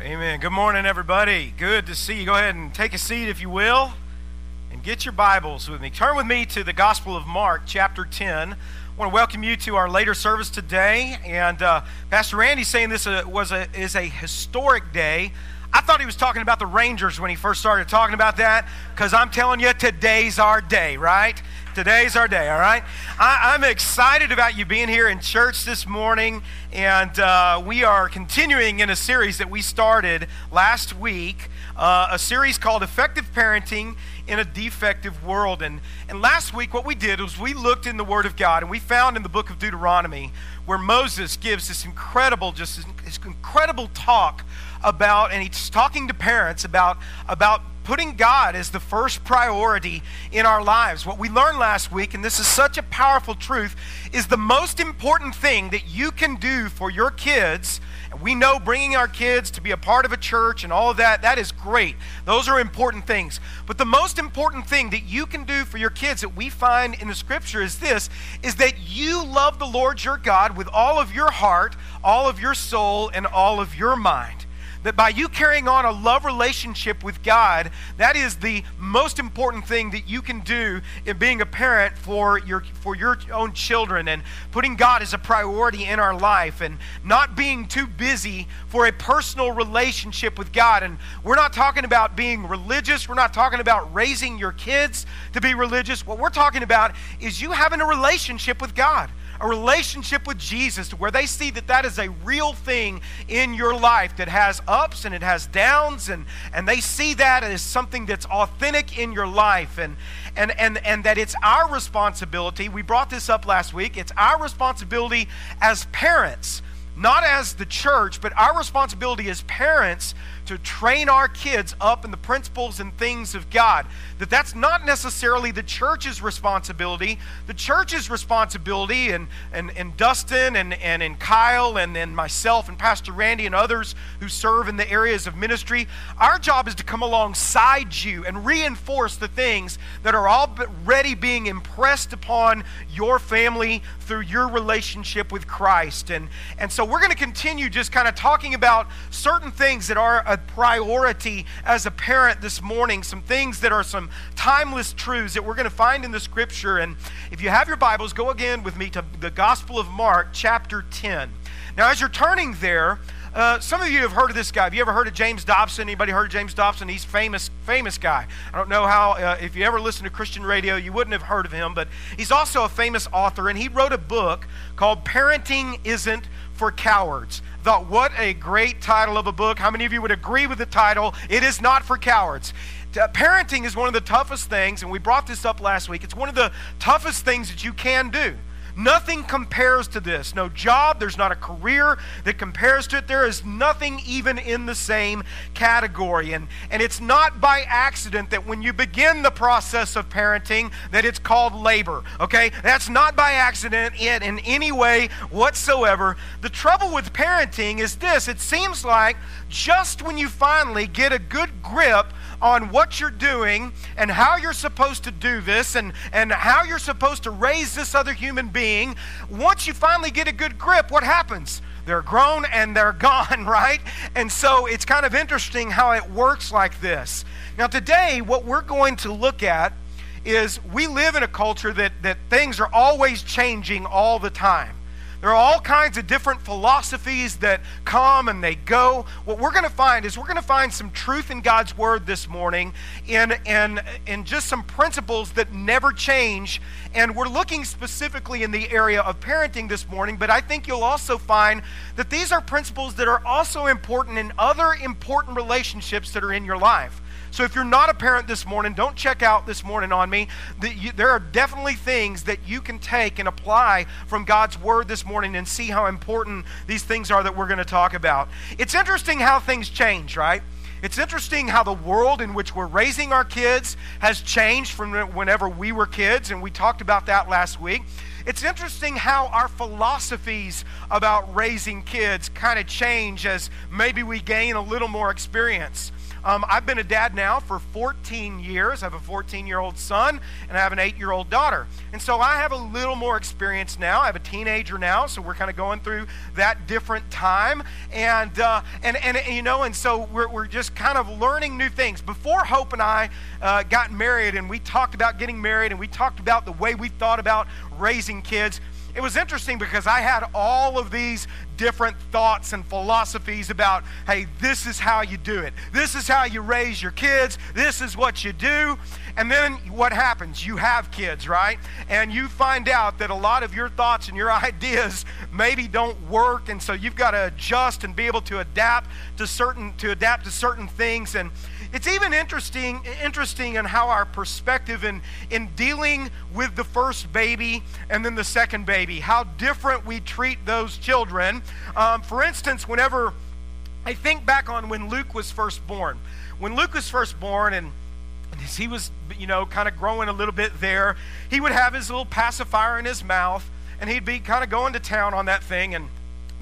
Amen. Good morning, everybody. Good to see you. Go ahead and take a seat, if you will, and get your Bibles with me. Turn with me to the Gospel of Mark, chapter 10. I want to welcome you to our later service today. And uh, Pastor Randy saying this uh, was a, is a historic day. I thought he was talking about the Rangers when he first started talking about that, because I'm telling you, today's our day, right? Today's our day, all right? I, am excited about you being here in church this morning, and uh, we are continuing in a series that we started last week, uh, a series called Effective Parenting in a Defective World. And, and last week, what we did was we looked in the Word of God, and we found in the book of Deuteronomy where Moses gives this incredible, just this incredible talk about, and he's talking to parents about, about putting God as the first priority in our lives. What we learned last week, and this is such a powerful truth, is the most important thing that you can do for your kids. We know bringing our kids to be a part of a church and all of that, that is great. Those are important things. But the most important thing that you can do for your kids that we find in the scripture is this is that you love the Lord your God with all of your heart, all of your soul, and all of your mind that by you carrying on a love relationship with God, that is the most important thing that you can do in being a parent for your for your own children and putting God as a priority in our life and not being too busy for a personal relationship with God. And we're not talking about being religious, we're not talking about raising your kids to be religious. What we're talking about is you having a relationship with God a relationship with Jesus to where they see that that is a real thing in your life that has ups and it has downs and, and they see that as something that's authentic in your life and, and, and, and that it's our responsibility. We brought this up last week. It's our responsibility as parents, not as the church, but our responsibility as parents to train our kids up in the principles and things of God. That that's not necessarily the church's responsibility. The church's responsibility, and, and, and Dustin and, and, and Kyle and, and myself and Pastor Randy and others who serve in the areas of ministry, our job is to come alongside you and reinforce the things that are already being impressed upon your family through your relationship with Christ. And, and so we're going to continue just kind of talking about certain things that are a priority as a parent this morning, some things that are some timeless truths that we're going to find in the scripture. And if you have your Bibles, go again with me to the Gospel of Mark, chapter 10. Now, as you're turning there, uh, some of you have heard of this guy. Have you ever heard of James Dobson? Anybody heard of James Dobson? He's famous, famous guy. I don't know how. Uh, if you ever listen to Christian radio, you wouldn't have heard of him, but he's also a famous author, and he wrote a book called "Parenting Isn't for Cowards." Thought, what a great title of a book. How many of you would agree with the title? It is not for cowards. Parenting is one of the toughest things, and we brought this up last week. It's one of the toughest things that you can do. Nothing compares to this. No job, there's not a career that compares to it. There is nothing even in the same category. And, and it's not by accident that when you begin the process of parenting that it's called labor. Okay? That's not by accident in, in any way whatsoever. The trouble with parenting is this it seems like just when you finally get a good grip on what you're doing and how you're supposed to do this and, and how you're supposed to raise this other human being, once you finally get a good grip, what happens? They're grown and they're gone, right? And so it's kind of interesting how it works like this. Now, today, what we're going to look at is we live in a culture that, that things are always changing all the time. There are all kinds of different philosophies that come and they go. What we're going to find is we're going to find some truth in God's Word this morning in, in, in just some principles that never change. And we're looking specifically in the area of parenting this morning, but I think you'll also find that these are principles that are also important in other important relationships that are in your life. So if you're not a parent this morning, don't check out this morning on me. there are definitely things that you can take and apply from God's word this morning and see how important these things are that we're going to talk about. It's interesting how things change, right? It's interesting how the world in which we're raising our kids has changed from whenever we were kids, and we talked about that last week. It's interesting how our philosophies about raising kids kind of change as maybe we gain a little more experience. Um, I've been a dad now for 14 years. I have a 14 year old son and I have an 8 year old daughter. And so I have a little more experience now. I have a teenager now, so we're kind of going through that different time. And, uh, and, and, and, you know, and so we're, we're just kind of learning new things. Before Hope and I uh, got married and we talked about getting married and we talked about the way we thought about raising kids, it was interesting because I had all of these different thoughts and philosophies about, hey, this is how you do it. This is how you raise your kids. This is what you do. And then what happens? You have kids, right? And you find out that a lot of your thoughts and your ideas maybe don't work. And so you've got to adjust and be able to adapt to certain to adapt to certain things. And it's even interesting, interesting in how our perspective in, in dealing with the first baby and then the second baby, how different we treat those children. Um, for instance, whenever I think back on when Luke was first born, when Luke was first born and as he was, you know, kind of growing a little bit there, he would have his little pacifier in his mouth and he'd be kind of going to town on that thing and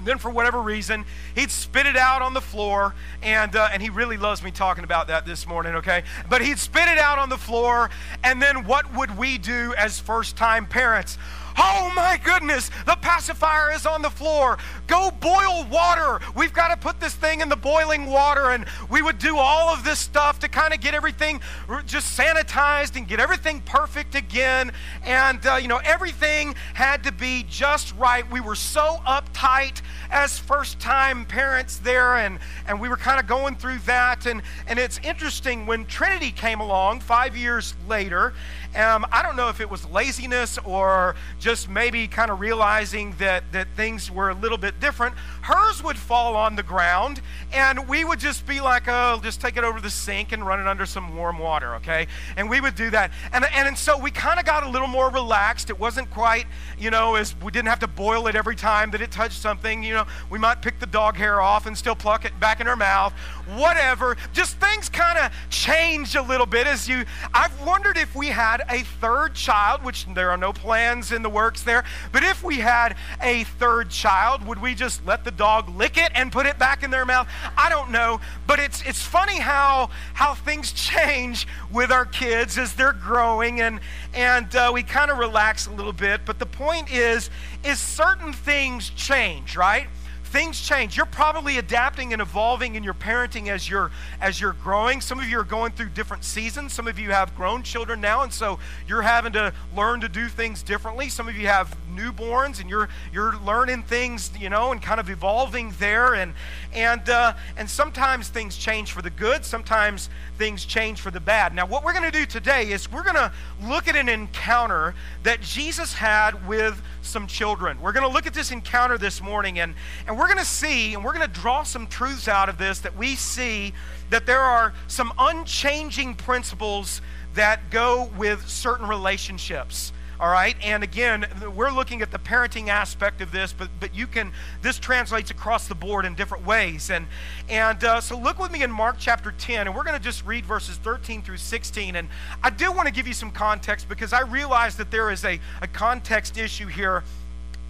then, for whatever reason, he'd spit it out on the floor, and uh, and he really loves me talking about that this morning. Okay, but he'd spit it out on the floor, and then what would we do as first-time parents? Oh my goodness, the pacifier is on the floor. Go boil water. We've got to put this thing in the boiling water. And we would do all of this stuff to kind of get everything just sanitized and get everything perfect again. And, uh, you know, everything had to be just right. We were so uptight as first time parents there, and, and we were kind of going through that. And, and it's interesting when Trinity came along five years later um, I don't know if it was laziness or just maybe kind of realizing that, that things were a little bit different. Hers would fall on the ground, and we would just be like, oh, just take it over the sink and run it under some warm water, okay? And we would do that. And, and, and so we kind of got a little more relaxed. It wasn't quite, you know, as we didn't have to boil it every time that it touched something. You know, we might pick the dog hair off and still pluck it back in her mouth, whatever. Just things kind of change a little bit as you. I've wondered if we had a third child, which there are no plans in the works there, but if we had a third child, would we just let the dog lick it and put it back in their mouth? I don't know, but it's it's funny how how things change with our kids as they're growing, and and uh, we kind of relax a little bit. But the point is, is certain things change, right? Things change. You're probably adapting and evolving in your parenting as you're as you're growing. Some of you are going through different seasons. Some of you have grown children now, and so you're having to learn to do things differently. Some of you have newborns, and you're you're learning things, you know, and kind of evolving there. And and uh, and sometimes things change for the good. Sometimes things change for the bad. Now, what we're going to do today is we're going to look at an encounter that Jesus had with some children. We're going to look at this encounter this morning, and, and we're going to see, and we're going to draw some truths out of this that we see that there are some unchanging principles that go with certain relationships all right? And again we're looking at the parenting aspect of this but but you can this translates across the board in different ways. And and uh, so look with me in mark chapter 10 and we're going to just read verses 13 through 16 and i do want to give you some context because i realize that there is a, a context issue here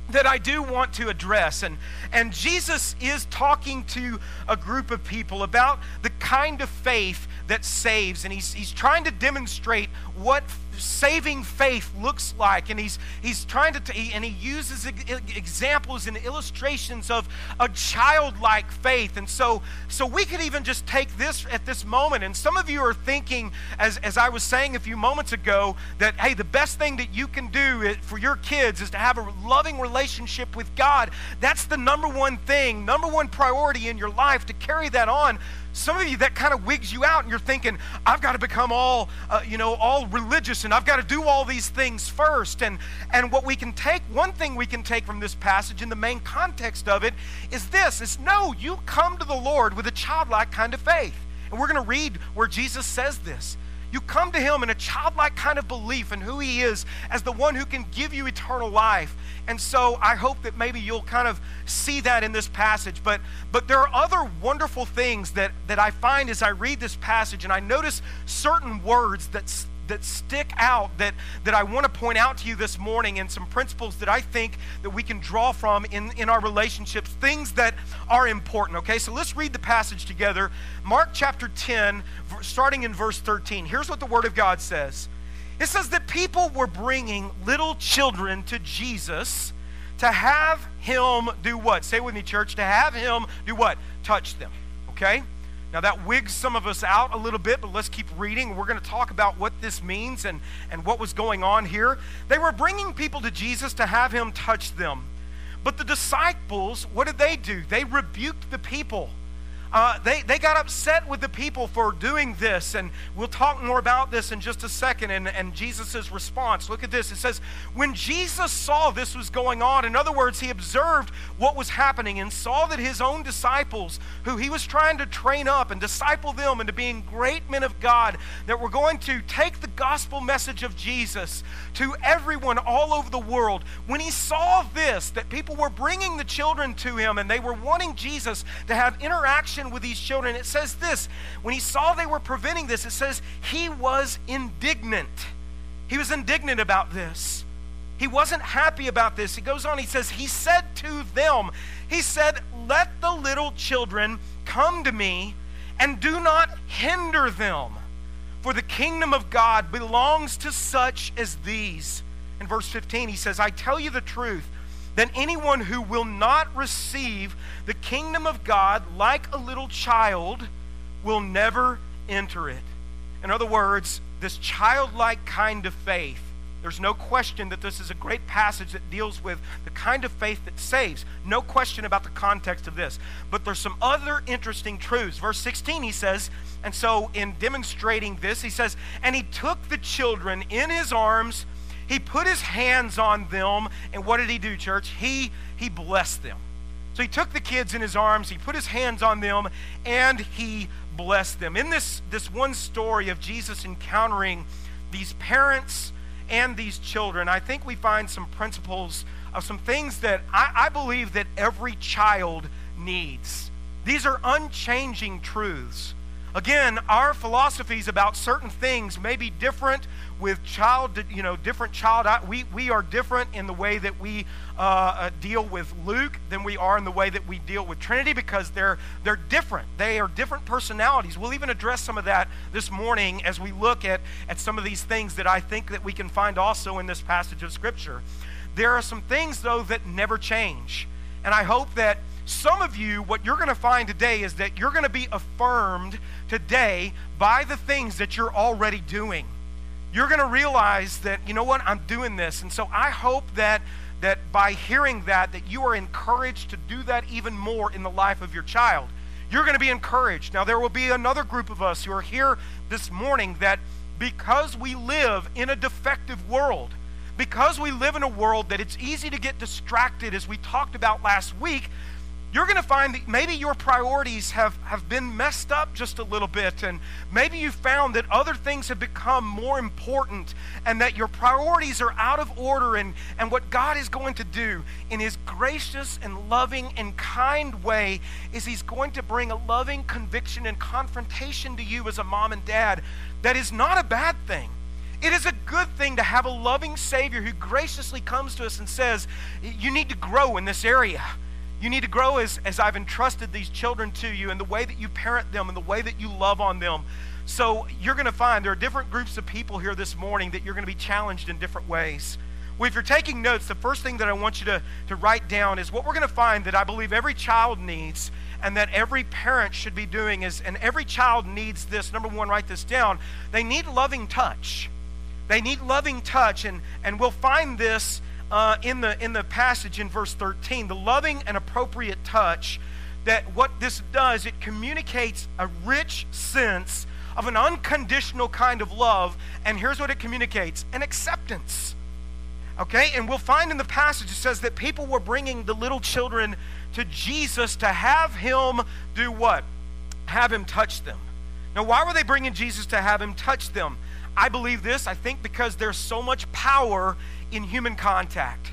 that I do want to address. And, and Jesus is talking to a group of people about the kind of faith that saves. And he's, he's trying to demonstrate what saving faith looks like and he's he's trying to t- and he uses examples and illustrations of a childlike faith and so so we could even just take this at this moment and some of you are thinking as as I was saying a few moments ago that hey the best thing that you can do eh, for your kids is to have a loving relationship with God that's the number one thing number one priority in your life to carry that on some of you, that kind of wigs you out, and you're thinking, I've got to become all, uh, you know, all religious, and I've got to do all these things first. And, and what we can take, one thing we can take from this passage in the main context of it is this, is no, you come to the Lord with a childlike kind of faith. And we're going to read where Jesus says this. You come to him in a childlike kind of belief in who he is as the one who can give you eternal life. And so I hope that maybe you'll kind of see that in this passage. But, but there are other wonderful things that, that I find as I read this passage, and I notice certain words that that stick out that, that I want to point out to you this morning and some principles that I think that we can draw from in, in our relationships, things that are important. Okay, so let's read the passage together. Mark chapter 10, starting in verse 13. Here's what the Word of God says it says that people were bringing little children to Jesus to have him do what? Say with me, church. To have him do what? Touch them. Okay? Now, that wigs some of us out a little bit, but let's keep reading. We're going to talk about what this means and, and what was going on here. They were bringing people to Jesus to have him touch them. But the disciples, what did they do? They rebuked the people. Uh, they, they got upset with the people for doing this, and we'll talk more about this in just a second and, and Jesus' response. Look at this. It says, When Jesus saw this was going on, in other words, he observed what was happening and saw that his own disciples, who he was trying to train up and disciple them into being great men of God, that were going to take the gospel message of Jesus to everyone all over the world, when he saw this, that people were bringing the children to him and they were wanting Jesus to have interaction with these children. It says this when he saw they were preventing this, it says he was indignant. He was indignant about this. He wasn't happy about this. He goes on, he says, He said to them, He said, Let the little children come to me and do not hinder them, for the kingdom of God belongs to such as these. In verse 15, he says, I tell you the truth that anyone who will not receive the kingdom of God like a little child will never enter it. In other words, this childlike kind of faith, there's no question that this is a great passage that deals with the kind of faith that saves. No question about the context of this. But there's some other interesting truths. Verse 16, he says, and so in demonstrating this, he says, and he took the children in his arms he put his hands on them, and what did he do, church? He, he blessed them. So he took the kids in his arms, he put his hands on them, and he blessed them. In this, this one story of Jesus encountering these parents and these children, I think we find some principles of some things that I, I believe that every child needs. These are unchanging truths. Again, our philosophies about certain things may be different with child, you know, different child. We, we are different in the way that we uh, uh, deal with Luke than we are in the way that we deal with Trinity because they're, they're different. They are different personalities. We'll even address some of that this morning as we look at, at some of these things that I think that we can find also in this passage of Scripture. There are some things, though, that never change. And I hope that some of you, what you're going to find today is that you're going to be affirmed today by the things that you're already doing. You're going to realize that, you know what, I'm doing this. And so I hope that that by hearing that that you are encouraged to do that even more in the life of your child. You're going to be encouraged. Now there will be another group of us who are here this morning that because we live in a defective world, because we live in a world that it's easy to get distracted as we talked about last week you're going to find that maybe your priorities have, have been messed up just a little bit, and maybe you found that other things have become more important, and that your priorities are out of order. And, and what God is going to do in His gracious and loving and kind way is He's going to bring a loving conviction and confrontation to you as a mom and dad that is not a bad thing. It is a good thing to have a loving Savior who graciously comes to us and says, You need to grow in this area. You need to grow as, as I've entrusted these children to you and the way that you parent them and the way that you love on them. So you're going to find there are different groups of people here this morning that you're going to be challenged in different ways. Well, if you're taking notes, the first thing that I want you to, to write down is what we're going to find that I believe every child needs and that every parent should be doing is, and every child needs this. Number one, write this down. They need loving touch. They need loving touch, and, and we'll find this uh, in, the, in the passage in verse 13. The loving and appropriate touch, that what this does, it communicates a rich sense of an unconditional kind of love. And here's what it communicates an acceptance. Okay? And we'll find in the passage it says that people were bringing the little children to Jesus to have him do what? Have him touch them. Now, why were they bringing Jesus to have him touch them? I believe this. I think because there's so much power in human contact.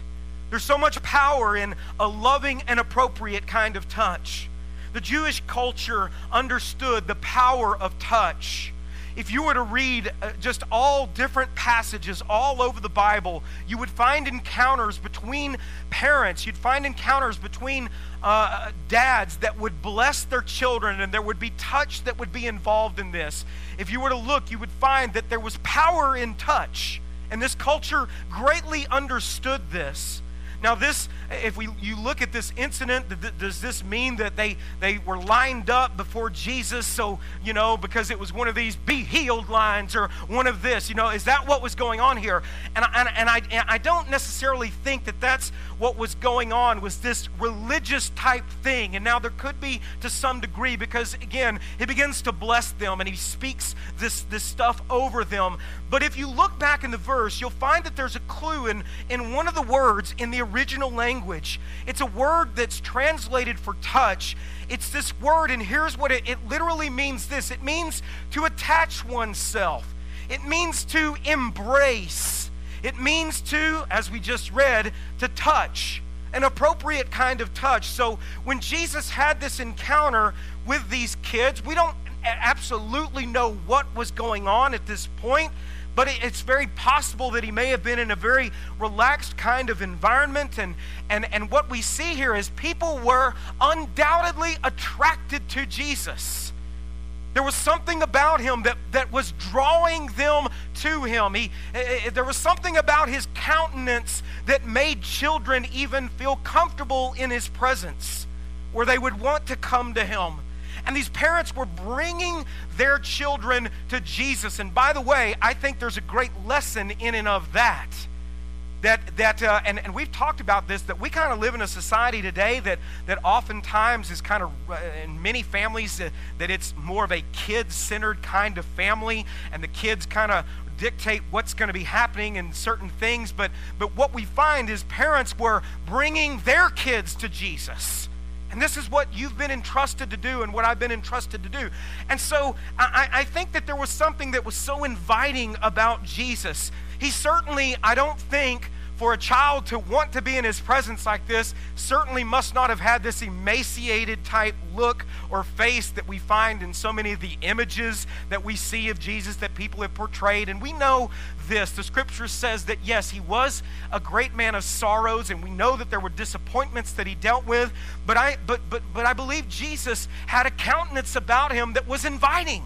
There's so much power in a loving and appropriate kind of touch. The Jewish culture understood the power of touch. if you were to read uh, just all different passages all over the Bible, you would find encounters between parents. You'd find encounters between uh, dads that would bless their children, and there would be touch that would be involved in this. If you were to look, you would find that there was power in touch. And this culture greatly understood this. Now, this, if we you look at this incident, does this mean that they they were lined up before Jesus? So you know, because it was one of these "be healed" lines or one of this, you know, is that what was going on here? And and, and I and I don't necessarily think that that's what was going on. Was this religious type thing? And now there could be to some degree because again, he begins to bless them and he speaks this this stuff over them. But if you look back in the verse, you'll find that there's a clue in, in one of the words in the original language. It's a word that's translated for touch. It's this word, and here's what it, it literally means this it means to attach oneself, it means to embrace, it means to, as we just read, to touch an appropriate kind of touch. So when Jesus had this encounter with these kids, we don't absolutely know what was going on at this point. But it's very possible that he may have been in a very relaxed kind of environment. And, and, and what we see here is people were undoubtedly attracted to Jesus. There was something about him that, that was drawing them to him. He, eh, eh, there was something about his countenance that made children even feel comfortable in his presence, where they would want to come to him. And these parents were bringing their children to Jesus. And by the way, I think there's a great lesson in and of that. That, that uh, and, and we've talked about this, that we kind of live in a society today that, that oftentimes is kind of, uh, in many families, uh, that it's more of a kid centered kind of family, and the kids kind of dictate what's going to be happening in certain things. But, but what we find is parents were bringing their kids to Jesus and this is what you've been entrusted to do and what I've been entrusted to do. And so I, I, think that there was something that was so inviting about Jesus. He certainly, I don't think, for a child to want to be in his presence like this certainly must not have had this emaciated type look or face that we find in so many of the images that we see of Jesus that people have portrayed. And we know this the scripture says that yes, he was a great man of sorrows, and we know that there were disappointments that he dealt with. But I, but, but, but I believe Jesus had a countenance about him that was inviting,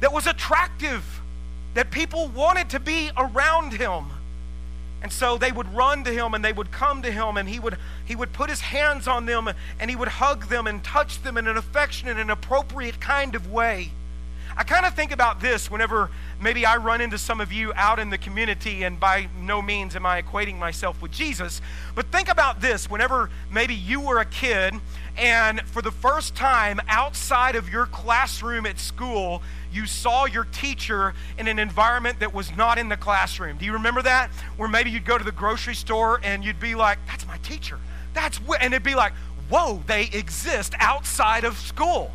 that was attractive, that people wanted to be around him. And so they would run to him and they would come to him and he would, he would put his hands on them and he would hug them and touch them in an affectionate and appropriate kind of way. I kind of think about this whenever maybe I run into some of you out in the community, and by no means am I equating myself with Jesus, but think about this whenever maybe you were a kid and for the first time outside of your classroom at school, you saw your teacher in an environment that was not in the classroom. Do you remember that? Where maybe you'd go to the grocery store and you'd be like, that's my teacher. That's wh-. and it'd be like, whoa, they exist outside of school.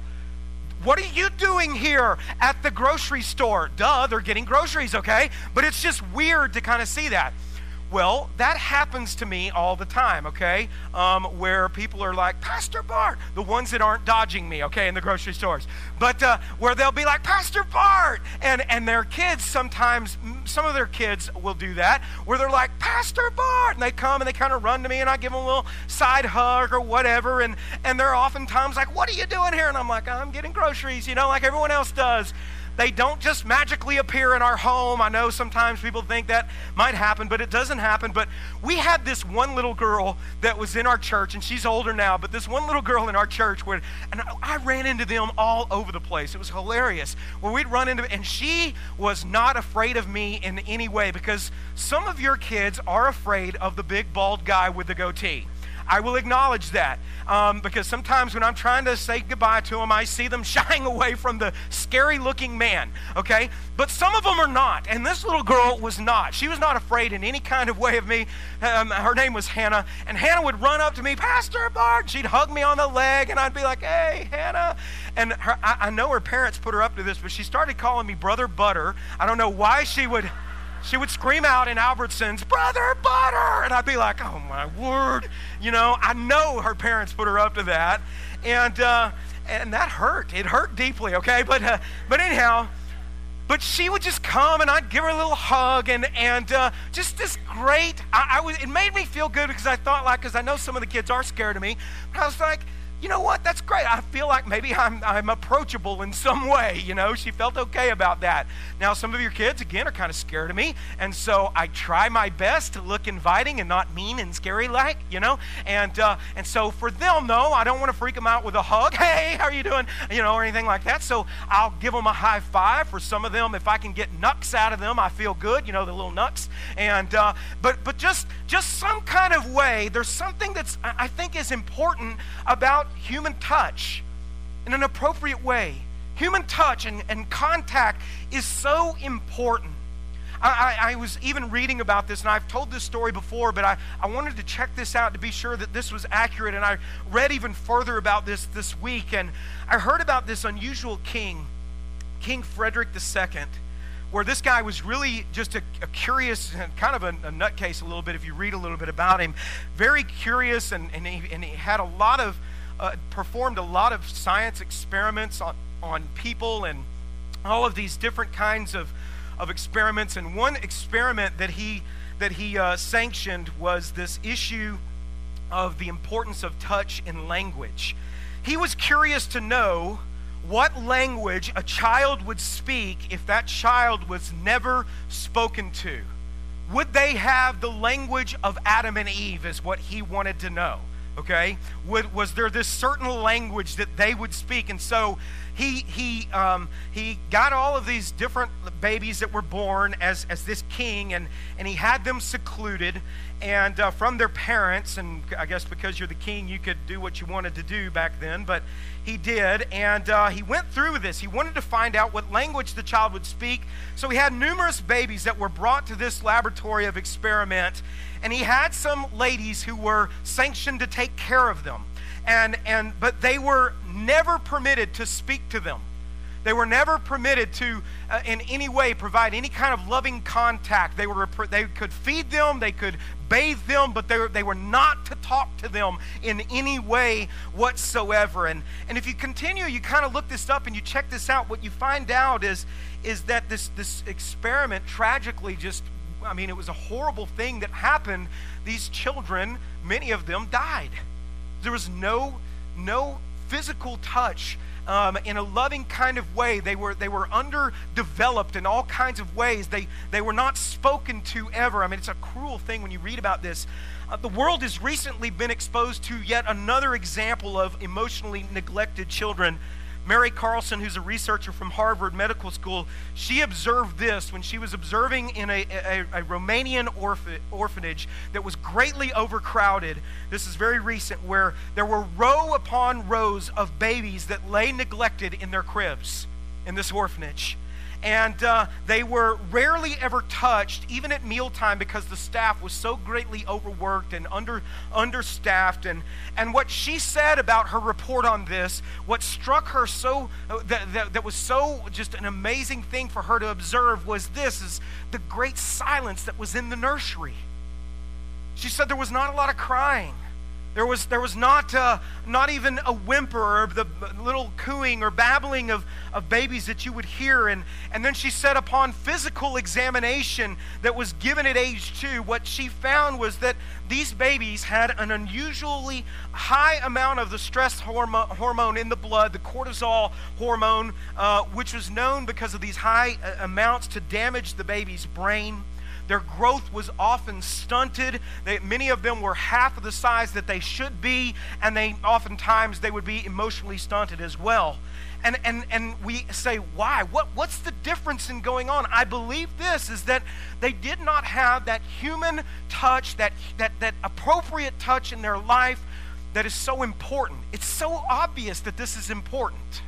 What are you doing here at the grocery store? Duh, they're getting groceries, okay? But it's just weird to kind of see that. Well, that happens to me all the time, okay? Um, where people are like, Pastor Bart, the ones that aren't dodging me, okay, in the grocery stores. But uh, where they'll be like, Pastor Bart, and, and their kids sometimes, some of their kids will do that, where they're like, Pastor Bart, and they come and they kind of run to me and I give them a little side hug or whatever, and, and they're oftentimes like, What are you doing here? And I'm like, I'm getting groceries, you know, like everyone else does. They don't just magically appear in our home. I know sometimes people think that might happen, but it doesn't happen. But we had this one little girl that was in our church, and she's older now, but this one little girl in our church, where, and I ran into them all over the place. It was hilarious. Where we'd run into, and she was not afraid of me in any way because some of your kids are afraid of the big bald guy with the goatee. I will acknowledge that um, because sometimes when I'm trying to say goodbye to them, I see them shying away from the scary looking man, okay? But some of them are not. And this little girl was not. She was not afraid in any kind of way of me. Um, her name was Hannah. And Hannah would run up to me, Pastor Bart. She'd hug me on the leg, and I'd be like, hey, Hannah. And her, I, I know her parents put her up to this, but she started calling me Brother Butter. I don't know why she would she would scream out in Albertsons, Brother Butter! And I'd be like, oh my word. You know, I know her parents put her up to that. And, uh, and that hurt. It hurt deeply, okay? But, uh, but anyhow, but she would just come and I'd give her a little hug and, and uh, just this great, I, I was, it made me feel good because I thought like, because I know some of the kids are scared of me, I was like, you know what? That's great. I feel like maybe I'm, I'm approachable in some way. You know, she felt okay about that. Now, some of your kids, again, are kind of scared of me. And so I try my best to look inviting and not mean and scary like, you know. And, uh, and so for them, though, I don't want to freak them out with a hug. Hey, how are you doing? You know, or anything like that. So I'll give them a high five. For some of them, if I can get knucks out of them, I feel good. You know, the little knucks. And, uh, but, but just, just some kind of way, there's something that's, I think, is important about human touch in an appropriate way. Human touch and, and contact is so important. I, I, I, was even reading about this, and I've told this story before, but I, I wanted to check this out to be sure that this was accurate. And I read even further about this this week, and I heard about this unusual king, King Frederick II, where this guy was really just a, a curious and kind of a, a, nutcase a little bit if you read a little bit about him. Very curious, and, and, he, and he had a lot of uh, performed a lot of science experiments on, on people and all of these different kinds of, of experiments. And one experiment that he, that he uh, sanctioned was this issue of the importance of touch in language. He was curious to know what language a child would speak if that child was never spoken to. Would they have the language of Adam and Eve, is what he wanted to know okay Would, was there this certain language that they would speak? And so he he um, he got all of these different babies that were born as as this king and and he had them secluded and uh, from their parents and i guess because you're the king you could do what you wanted to do back then but he did. And uh, he went through this. He wanted to find out what language the child would speak. So he had numerous babies that were brought to this laboratory of experiment and he had some ladies who were sanctioned to take care of them. And and but they were never permitted to speak to them they were never permitted to uh, in any way provide any kind of loving contact they were they could feed them they could bathe them but they were, they were not to talk to them in any way whatsoever and and if you continue you kind of look this up and you check this out what you find out is is that this this experiment tragically just I mean, it was a horrible thing that happened. These children, many of them died. There was no, no physical touch um, in a loving kind of way. They were, they were underdeveloped in all kinds of ways. They, they were not spoken to ever. I mean, it's a cruel thing when you read about this. Uh, the world has recently been exposed to yet another example of emotionally neglected children Mary Carlson, who's a researcher from Harvard Medical School, she observed this when she was observing in a, a, a Romanian orphan, orphanage that was greatly overcrowded. This is very recent, where there were row upon rows of babies that lay neglected in their cribs in this orphanage and uh, they were rarely ever touched, even at mealtime, because the staff was so greatly overworked and under, understaffed. And, and what she said about her report on this, what struck her so, uh, that, that, that was so just an amazing thing for her to observe was this, is the great silence that was in the nursery. She said there was not a lot of crying. There was, there was not, uh, not even a whimper or the little cooing or babbling of, of babies that you would hear. And, and then she said, upon physical examination that was given at age two, what she found was that these babies had an unusually high amount of the stress hormone, hormone in the blood, the cortisol hormone, uh, which was known because of these high uh, amounts to damage the baby's brain their growth was often stunted. They, many of them were half of the size that they should be, and they oftentimes they would be emotionally stunted as well. And, and, and we say, why? What, what's the difference in going on? I believe this is that they did not have that human touch, that, that, that appropriate touch in their life that is so important. It's so obvious that this is important,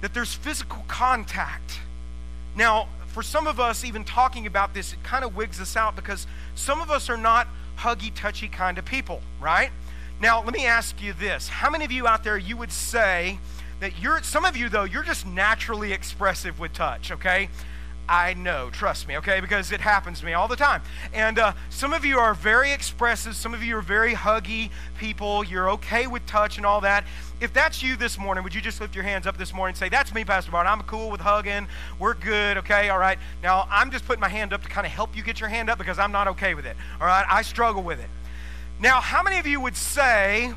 that there's physical contact. Now, for some of us, even talking about this, it kind of wigs us out because some of us are not huggy, touchy kind of people, right? Now, let me ask you this. How many of you out there you would say that you're, some of you though, you're just naturally expressive with touch, okay? I know, trust me, okay, because it happens to me all the time. And uh, some of you are very expressive, some of you are very huggy people, you're okay with touch and all that. If that's you this morning, would you just lift your hands up this morning and say, That's me, Pastor Bart. I'm cool with hugging. We're good, okay, all right. Now, I'm just putting my hand up to kind of help you get your hand up because I'm not okay with it, all right? I struggle with it. Now, how many of you would say,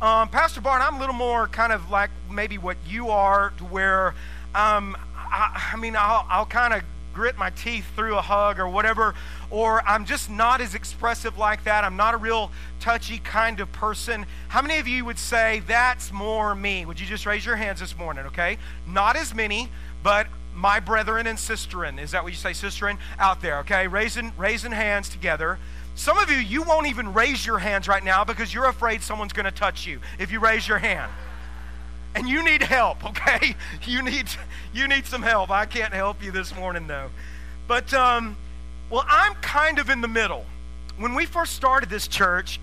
um, Pastor Bart, I'm a little more kind of like maybe what you are, to where um, I, I mean, I'll, I'll kind of grit my teeth through a hug or whatever, or I'm just not as expressive like that. I'm not a real touchy kind of person. How many of you would say that's more me? Would you just raise your hands this morning, okay? Not as many, but my brethren and sisterin. Is that what you say, sisterin? Out there, okay? Raising, raising hands together. Some of you, you won't even raise your hands right now because you're afraid someone's going to touch you if you raise your hand. And you need help, okay? You need, you need some help. I can't help you this morning, though. But, um, well, I'm kind of in the middle. When we first started this church,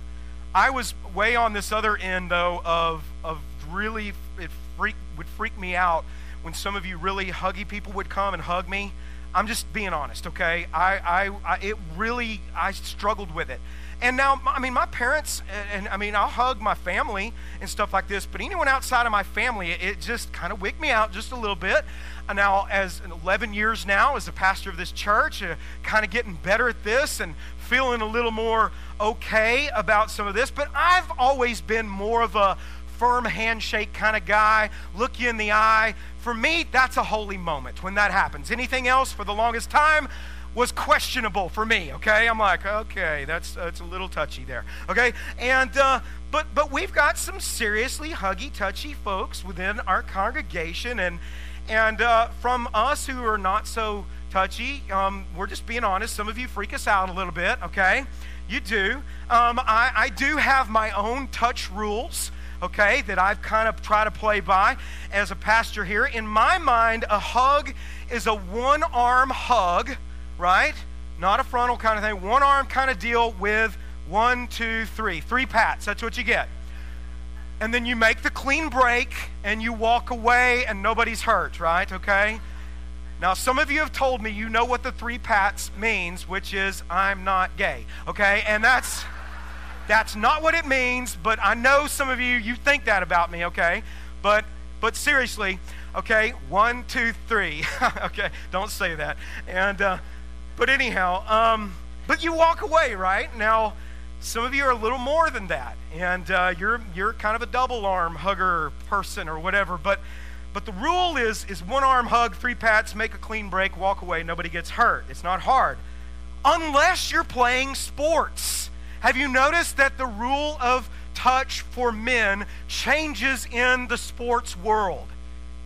I was way on this other end, though, of, of really, it freak, would freak me out when some of you really huggy people would come and hug me. I'm just being honest, okay? I, I, I, it really, I struggled with it. And now, I mean, my parents, and, I mean, I'll hug my family and stuff like this, but anyone outside of my family, it, it just kind of wigged me out just a little bit. And now, as 11 years now, as a pastor of this church, uh, kind of getting better at this and feeling a little more okay about some of this. But I've always been more of a firm handshake kind of guy, look you in the eye. For me, that's a holy moment when that happens. Anything else for the longest time was questionable for me. Okay, I'm like, okay, that's that's a little touchy there. Okay, and uh, but but we've got some seriously huggy, touchy folks within our congregation, and and uh, from us who are not so touchy, um, we're just being honest. Some of you freak us out a little bit. Okay, you do. Um, I, I do have my own touch rules okay, that I've kind of tried to play by as a pastor here. In my mind, a hug is a one arm hug, right? Not a frontal kind of thing, one arm kind of deal with one, two, three. Three pats, that's what you get. And then you make the clean break and you walk away and nobody's hurt, right? Okay? Now, some of you have told me you know what the three pats means, which is I'm not gay, okay? And that's. That's not what it means, but I know some of you, you think that about me, okay? But, but seriously, okay, one, two, three. okay, don't say that. And, uh, but anyhow, um, but you walk away, right? Now, some of you are a little more than that, and uh, you're, you're kind of a double arm hugger person or whatever, but, but the rule is, is one arm hug, three pats, make a clean break, walk away, nobody gets hurt. It's not hard. Unless you're playing sports. Have you noticed that the rule of touch for men changes in the sports world?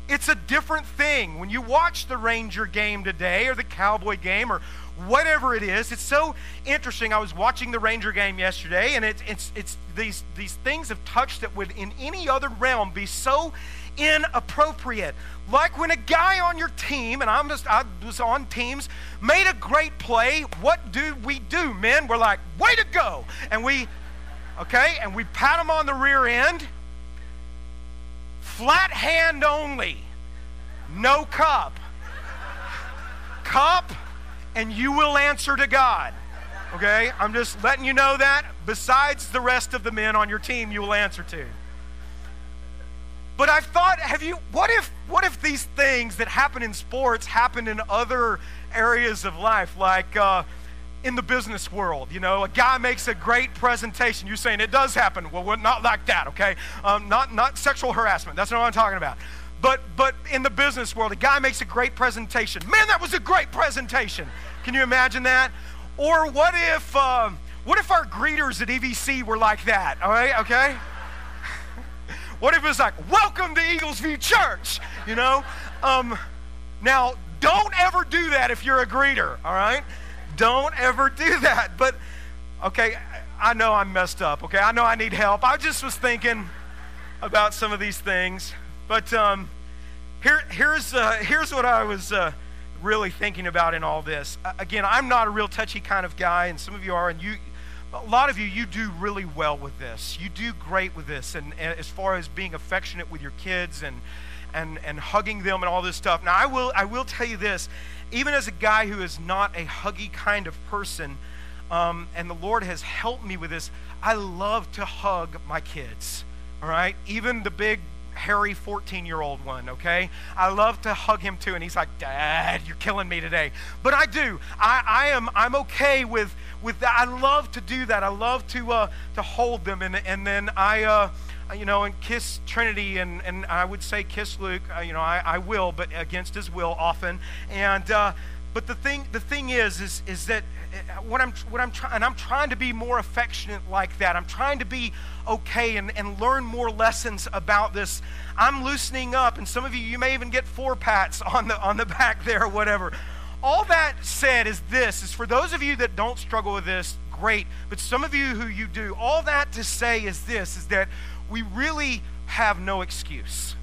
It's a different thing. When you watch the Ranger game today or the Cowboy game or whatever it is, it's so interesting. I was watching the Ranger game yesterday, and it's, it's, it's these, these things of touch that would in any other realm be so inappropriate. Like when a guy on your team, and I'm just I was on teams, made a great play, what do we do, men? We're like, way to go. And we, okay, and we pat him on the rear end. Flat hand only. No cup. Cup, and you will answer to God. Okay? I'm just letting you know that. Besides the rest of the men on your team, you will answer to. But I've thought, have you, what if, what if these things that happen in sports happen in other areas of life, like uh, in the business world? You know, a guy makes a great presentation. You're saying it does happen. Well, not like that, okay? Um, not, not sexual harassment. That's not what I'm talking about. But, but in the business world, a guy makes a great presentation. Man, that was a great presentation. Can you imagine that? Or what if, uh, what if our greeters at EVC were like that? All right, okay? What if it's like, welcome to Eagles View Church? You know? Um, now, don't ever do that if you're a greeter, all right? Don't ever do that. But, okay, I know I'm messed up, okay? I know I need help. I just was thinking about some of these things. But um, here, here's, uh, here's what I was uh, really thinking about in all this. Again, I'm not a real touchy kind of guy, and some of you are, and you a lot of you, you do really well with this. You do great with this, and, and, as far as being affectionate with your kids and, and, and hugging them and all this stuff. Now, I will, I will tell you this even as a guy who is not a huggy kind of person, um, and the Lord has helped me with this, I love to hug my kids. All right? Even the big hairy 14 year old one, okay? I love to hug him too, and he's like, Dad, you're killing me today. But I do. I, I am I'm okay with with that. I love to do that. I love to uh, to hold them and and then I uh, you know, and kiss Trinity, and, and I would say kiss Luke. Uh, you know, I, I will, but against his will often. And uh, but the thing the thing is is is that uh, what I'm what I'm trying and I'm trying to be more affectionate like that. I'm trying to be okay and, and learn more lessons about this. I'm loosening up, and some of you you may even get four pats on the on the back there or whatever. All that said is this is for those of you that don't struggle with this, great. But some of you who you do, all that to say is this is that we really have no excuse.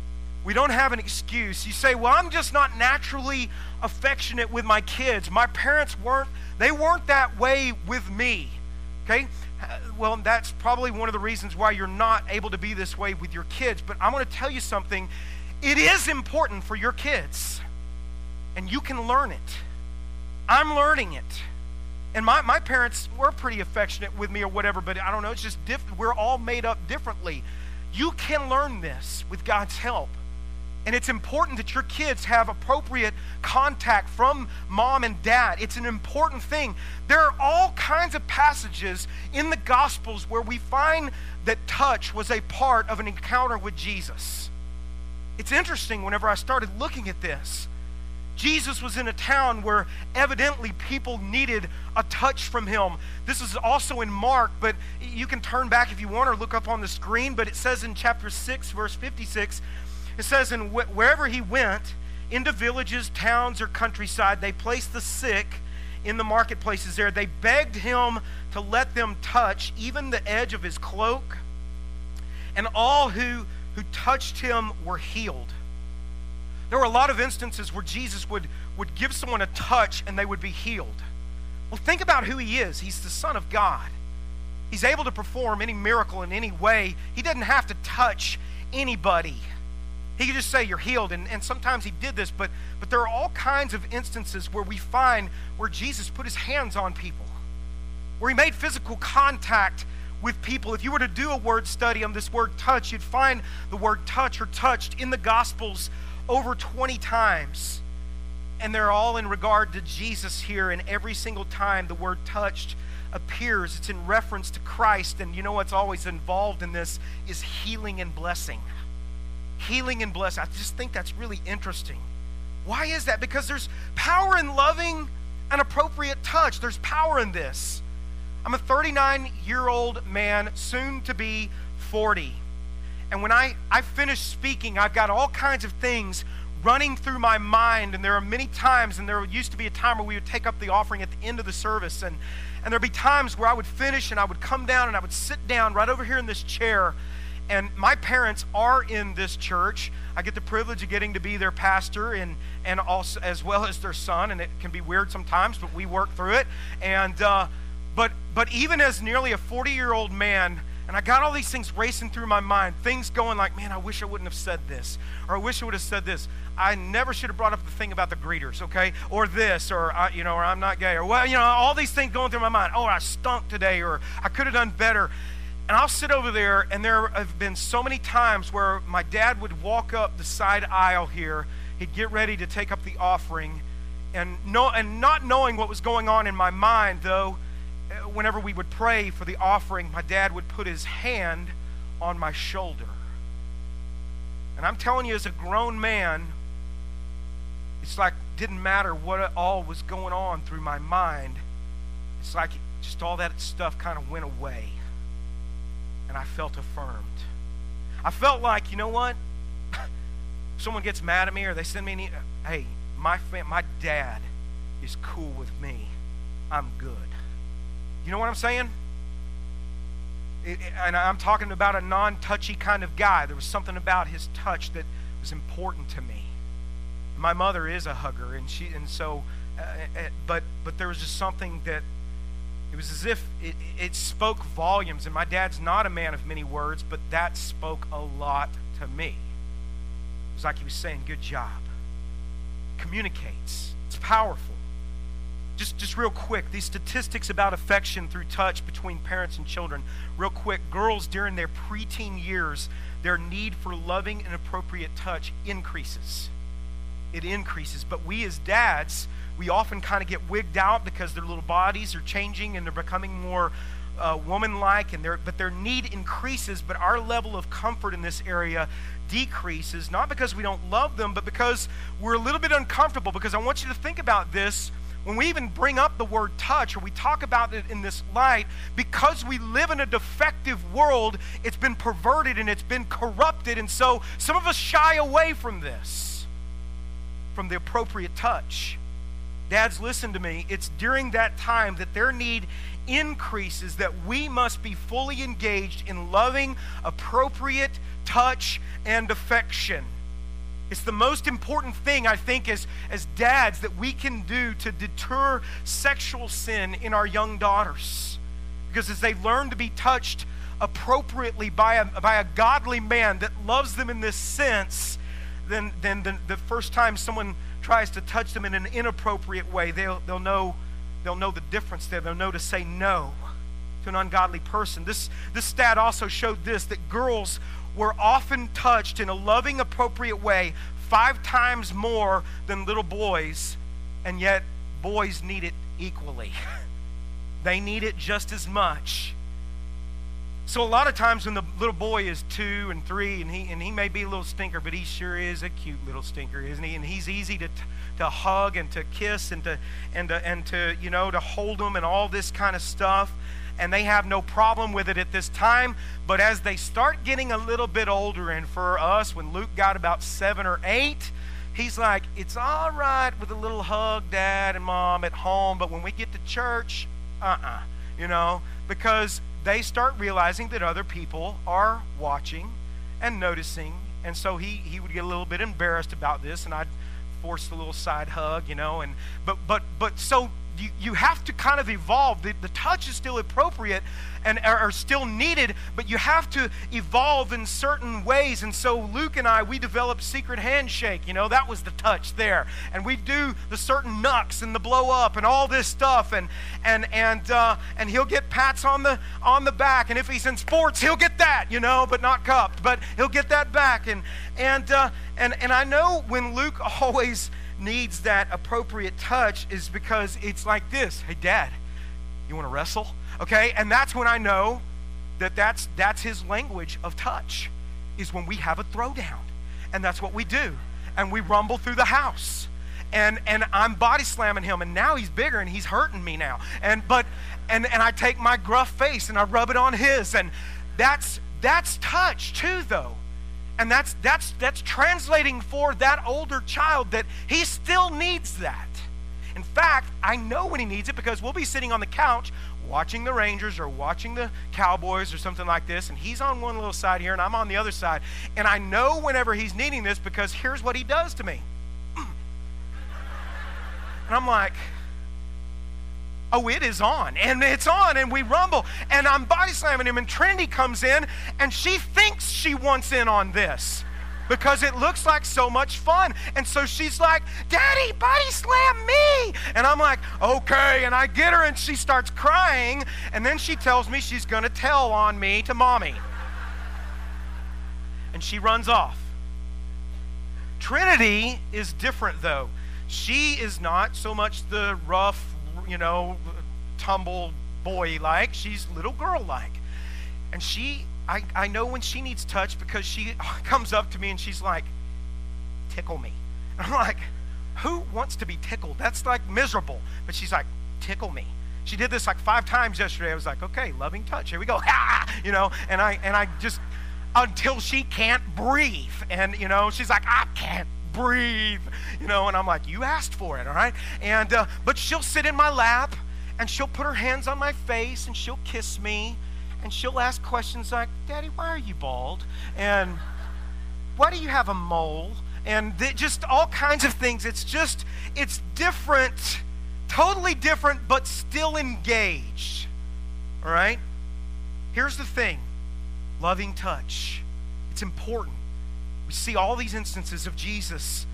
We don't have an excuse. You say, "Well, I'm just not naturally affectionate with my kids. My parents weren't they weren't that way with me." Okay? Well, that's probably one of the reasons why you're not able to be this way with your kids, but I'm going to tell you something. It is important for your kids. And you can learn it. I'm learning it. And my, my parents were pretty affectionate with me or whatever, but I don't know, it's just different. We're all made up differently. You can learn this with God's help. And it's important that your kids have appropriate contact from mom and dad. It's an important thing. There are all kinds of passages in the Gospels where we find that touch was a part of an encounter with Jesus. It's interesting whenever I started looking at this. Jesus was in a town where evidently people needed a touch from him. This is also in Mark, but you can turn back if you want or look up on the screen. But it says in chapter 6, verse 56, it says, And wh- wherever he went, into villages, towns, or countryside, they placed the sick in the marketplaces there. They begged him to let them touch even the edge of his cloak. And all who, who touched him were healed. There were a lot of instances where Jesus would, would give someone a touch and they would be healed. Well, think about who he is. He's the Son of God. He's able to perform any miracle in any way. He doesn't have to touch anybody. He could just say, You're healed. And, and sometimes he did this, but, but there are all kinds of instances where we find where Jesus put his hands on people, where he made physical contact with people. If you were to do a word study on this word touch, you'd find the word touch or touched in the Gospels over 20 times. And they're all in regard to Jesus here. And every single time the word touched appears, it's in reference to Christ. And you know what's always involved in this is healing and blessing. Healing and blessing. I just think that's really interesting. Why is that? Because there's power in loving an appropriate touch. There's power in this. I'm a 39 year old man, soon to be 40. And when I, I finish speaking, I've got all kinds of things running through my mind. And there are many times, and there used to be a time where we would take up the offering at the end of the service. And, and there'd be times where I would finish and I would come down and I would sit down right over here in this chair. And my parents are in this church. I get the privilege of getting to be their pastor and, and also as well as their son. And it can be weird sometimes, but we work through it. And uh, but but even as nearly a 40 year old man, and I got all these things racing through my mind, things going like, man, I wish I wouldn't have said this, or I wish I would have said this. I never should have brought up the thing about the greeters, okay? Or this, or, I, you know, or I'm not gay, or, well, you know, all these things going through my mind. Oh, I stunk today, or I could have done better. And I'll sit over there, and there have been so many times where my dad would walk up the side aisle here. He'd get ready to take up the offering, and, no, and not knowing what was going on in my mind, though, eh, whenever we would pray for the offering, my dad would put his hand on my shoulder. And I'm telling you, as a grown man, it's like didn't matter what all was going on through my mind. It's like just all that stuff kind of went away. And I felt affirmed. I felt like, you know what? someone gets mad at me or they send me an email. hey, my, fam- my dad is cool with me. I'm good. You know what I'm saying? It, and I'm talking about a non touchy kind of guy. There was something about his touch that was important to me. My mother is a hugger, and she, and so, uh, uh, but, but there was just something that it was as if it, it spoke volumes. And my dad's not a man of many words, but that spoke a lot to me. It was like he was saying, Good job. communicates. It's powerful. Just, just real quick, these statistics about affection through touch between parents and children. Real quick, girls during their preteen years, their need for loving and appropriate touch increases. It increases. But we as dads, we often kind of get wigged out because their little bodies are changing and they're becoming more uh, woman-like, and their but their need increases. But our level of comfort in this area decreases, not because we don't love them, but because we're a little bit uncomfortable. Because I want you to think about this when we even bring up the word touch or we talk about it in this light, because we live in a defective world, it's been perverted and it's been corrupted. And so some of us shy away from this, from the appropriate touch. Dads, listen to me. It's during that time that their need increases that we must be fully engaged in loving, appropriate touch and affection. It's the most important thing, I think, as, as dads that we can do to deter sexual sin in our young daughters. Because as they learn to be touched appropriately by a, by a godly man that loves them in this sense, then, then the, the first time someone tries to touch them in an inappropriate way, they'll, they'll, know, they'll know the difference there. They'll know to say no to an ungodly person. This, this stat also showed this that girls were often touched in a loving, appropriate way five times more than little boys, and yet boys need it equally. they need it just as much. So a lot of times when the little boy is two and three, and he and he may be a little stinker, but he sure is a cute little stinker, isn't he? And he's easy to to hug and to kiss and to and to, and to you know to hold him and all this kind of stuff and they have no problem with it at this time. But as they start getting a little bit older, and for us, when Luke got about seven or eight, he's like, It's all right with a little hug, dad and mom at home, but when we get to church, uh uh-uh, uh, you know, because they start realizing that other people are watching and noticing. And so he, he would get a little bit embarrassed about this, and I'd force a little side hug, you know. And but but but so you, you have to kind of evolve. The, the touch is still appropriate and are, are still needed, but you have to evolve in certain ways. And so Luke and I, we developed secret handshake. You know, that was the touch there. And we do the certain knucks and the blow up and all this stuff. And and and uh, and he'll get pats on the on the back. And if he's in sports, he'll get that, you know, but not cupped. But he'll get that back. And and uh, and and I know when Luke always needs that appropriate touch is because it's like this Hey, dad, you want to wrestle? Okay? And that's when I know that that's, that's his language of touch, is when we have a throwdown. And that's what we do. And we rumble through the house. And, and I'm body slamming him, and now he's bigger and he's hurting me now. And but and, and I take my gruff face and I rub it on his. And that's that's touch too, though. And that's, that's, that's translating for that older child that he still needs that. In fact, I know when he needs it because we'll be sitting on the couch watching the Rangers or watching the Cowboys or something like this, and he's on one little side here and I'm on the other side. And I know whenever he's needing this because here's what he does to me. and I'm like, oh, it is on. And it's on, and we rumble. And I'm body slamming him, and Trinity comes in, and she thinks she wants in on this because it looks like so much fun. And so she's like, Daddy, body slam me. And I'm like, okay. And I get her, and she starts crying. And then she tells me she's going to tell on me to mommy. And she runs off. Trinity is different, though. She is not so much the rough, you know, tumble boy like. She's little girl like. And she, I, I know when she needs touch because she comes up to me and she's like, tickle me. And I'm like, who wants to be tickled? That's like miserable. But she's like, tickle me. She did this like five times yesterday. I was like, okay, loving touch. Here we go. you know, and I and I just until she can't breathe. And you know, she's like, I can't breathe, you know, and I'm like, you asked for it, all right? And, uh, but she'll sit in my lap and she'll put her hands on my face and she'll kiss me and she'll ask questions like, Daddy, why are you bald? And why do you have a mole? And th- just all kinds of things. It's just, it's different, totally different, but still engaged. All right? Here's the thing loving touch. It's important. See all these instances of Jesus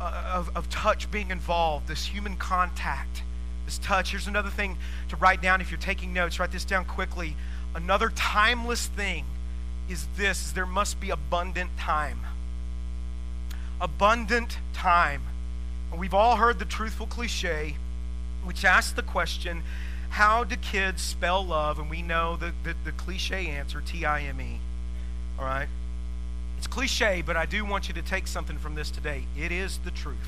uh, of, of touch being involved, this human contact, this touch. Here's another thing to write down if you're taking notes. Write this down quickly. Another timeless thing is this is there must be abundant time. Abundant time. And we've all heard the truthful cliche, which asks the question, how do kids spell love? And we know the, the, the cliche answer, T-I-M-E. All right? It's cliche, but I do want you to take something from this today. It is the truth.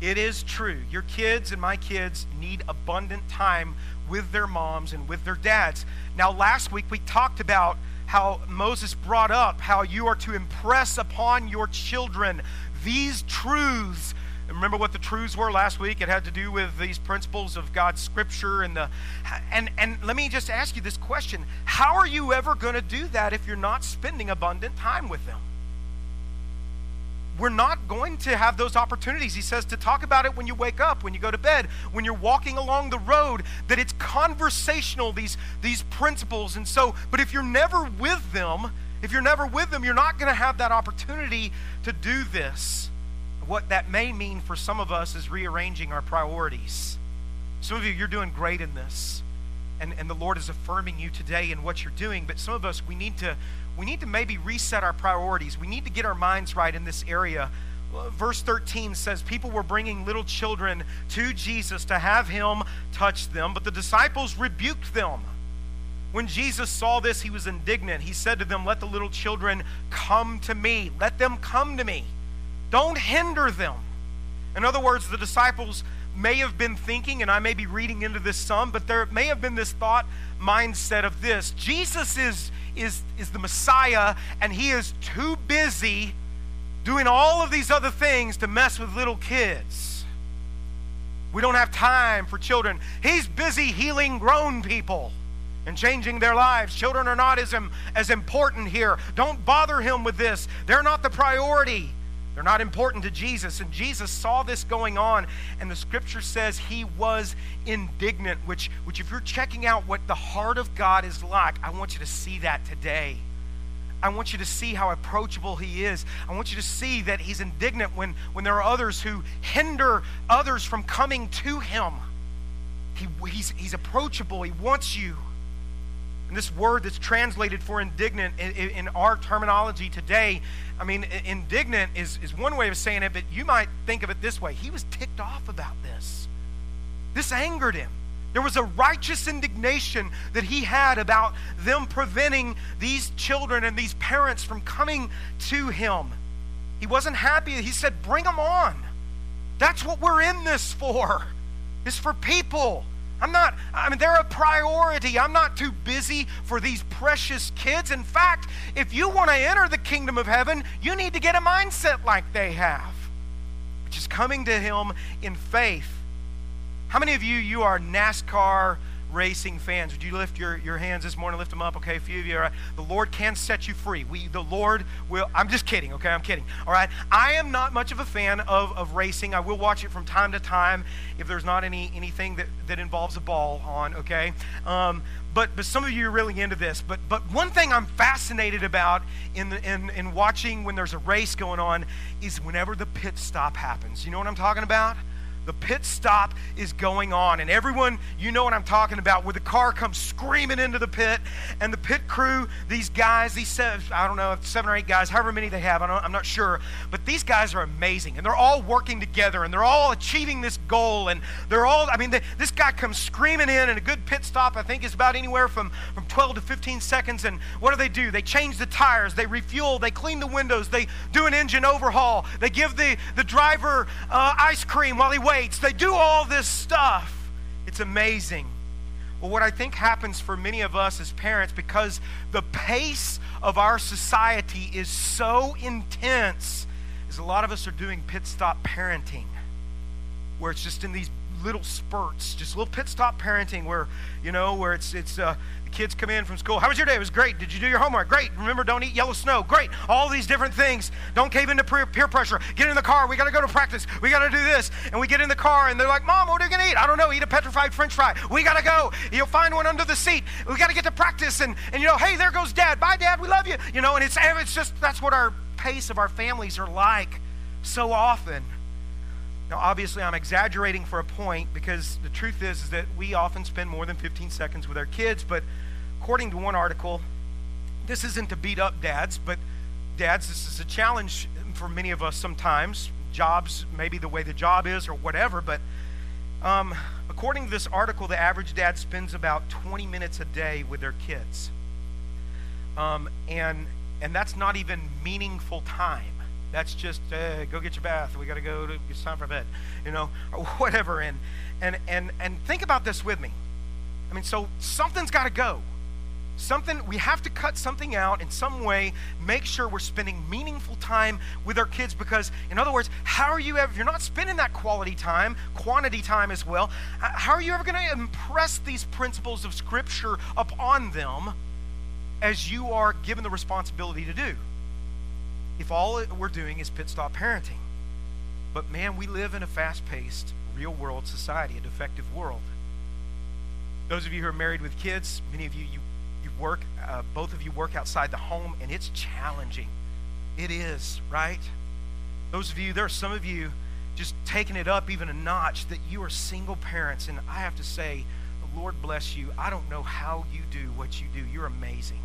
It is true. Your kids and my kids need abundant time with their moms and with their dads. Now, last week we talked about how Moses brought up how you are to impress upon your children these truths remember what the truths were last week it had to do with these principles of god's scripture and the and and let me just ask you this question how are you ever going to do that if you're not spending abundant time with them we're not going to have those opportunities. He says to talk about it when you wake up, when you go to bed, when you're walking along the road, that it's conversational, these, these principles. And so, but if you're never with them, if you're never with them, you're not going to have that opportunity to do this. What that may mean for some of us is rearranging our priorities. Some of you, you're doing great in this. And, and the Lord is affirming you today in what you're doing. But some of us, we need to we need to maybe reset our priorities. We need to get our minds right in this area. Verse 13 says, People were bringing little children to Jesus to have him touch them, but the disciples rebuked them. When Jesus saw this, he was indignant. He said to them, Let the little children come to me. Let them come to me. Don't hinder them. In other words, the disciples may have been thinking, and I may be reading into this some, but there may have been this thought mindset of this Jesus is is, is the Messiah, and he is too busy doing all of these other things to mess with little kids. We don't have time for children. He's busy healing grown people and changing their lives. Children are not as, as important here. Don't bother him with this. They're not the priority. They're not important to Jesus. And Jesus saw this going on, and the scripture says he was indignant, which, which if you're checking out what the heart of God is like, I want you to see that today. I want you to see how approachable he is. I want you to see that he's indignant when, when there are others who hinder others from coming to him. He, he's, he's approachable. He wants you. And this word that's translated for indignant in, in, our terminology today, I mean, indignant is, is one way of saying it, but you might think of it this way. He was ticked off about this. This angered him. There was a righteous indignation that he had about them preventing these children and these parents from coming to him. He wasn't happy. He said, Bring them on. That's what we're in this for. It's for people. I'm not, I mean, they're a priority. I'm not too busy for these precious kids. In fact, if you want to enter the kingdom of heaven, you need to get a mindset like they have, which is coming to Him in faith. How many of you, you are NASCAR racing fans, would you lift your, your hands this morning? Lift them up, okay? A few of you, all right? The Lord can set you free. We, the Lord will. I'm just kidding, okay? I'm kidding, all right? I am not much of a fan of, of racing. I will watch it from time to time if there's not any anything that, that involves a ball on, okay? Um, but, but some of you are really into this. But, but one thing I'm fascinated about in, the, in, in watching when there's a race going on is whenever the pit stop happens. You know what I'm talking about? The pit stop is going on, and everyone, you know what I'm talking about, where the car comes screaming into the pit, and the pit crew, these guys, these seven, I don't know, seven or eight guys, however many they have, I am not sure, but these guys are amazing, and they're all working together, and they're all achieving this goal, and they're all, I mean, they, this guy comes screaming in, and a good pit stop, I think, is about anywhere from, from 12 to 15 seconds, and what do they do? They change the tires, they refuel, they clean the windows, they do an engine overhaul, they give the, the driver uh, ice cream while he waits, weights, they do all this stuff. It's amazing. Well, what I think happens for many of us as parents, because the pace of our society is so intense, is a lot of us are doing pit stop parenting, where it's just in these little spurts, just little pit stop parenting, where you know, where it's it's uh, kids come in from school. How was your day? It was great. Did you do your homework? Great. Remember, don't eat yellow snow. Great. All these different things. Don't cave into peer pressure. Get in the car. We got to go to practice. We got to do this. And we get in the car and they're like, Mom, what are you going to eat? I don't know. Eat a petrified french fry. We got to go. You'll find one under the seat. We got to get to practice. And, and, you know, hey, there goes dad. Bye, dad. We love you. You know, and it's, it's just, that's what our pace of our families are like so often. Now, obviously, I'm exaggerating for a point because the truth is, is that we often spend more than 15 seconds with our kids. But according to one article, this isn't to beat up dads, but dads, this is a challenge for many of us sometimes. Jobs, maybe the way the job is or whatever, but um, according to this article, the average dad spends about 20 minutes a day with their kids. Um, and, and that's not even meaningful time. That's just uh, go get your bath. We got to go. To, it's time for bed, you know, or whatever. And and and and think about this with me. I mean, so something's got to go. Something we have to cut something out in some way. Make sure we're spending meaningful time with our kids because, in other words, how are you ever? If you're not spending that quality time, quantity time as well. How are you ever going to impress these principles of Scripture upon them as you are given the responsibility to do? If all we're doing is pit stop parenting. But man, we live in a fast paced, real world society, a defective world. Those of you who are married with kids, many of you, you, you work, uh, both of you work outside the home, and it's challenging. It is, right? Those of you, there are some of you just taking it up even a notch that you are single parents. And I have to say, the Lord bless you. I don't know how you do what you do. You're amazing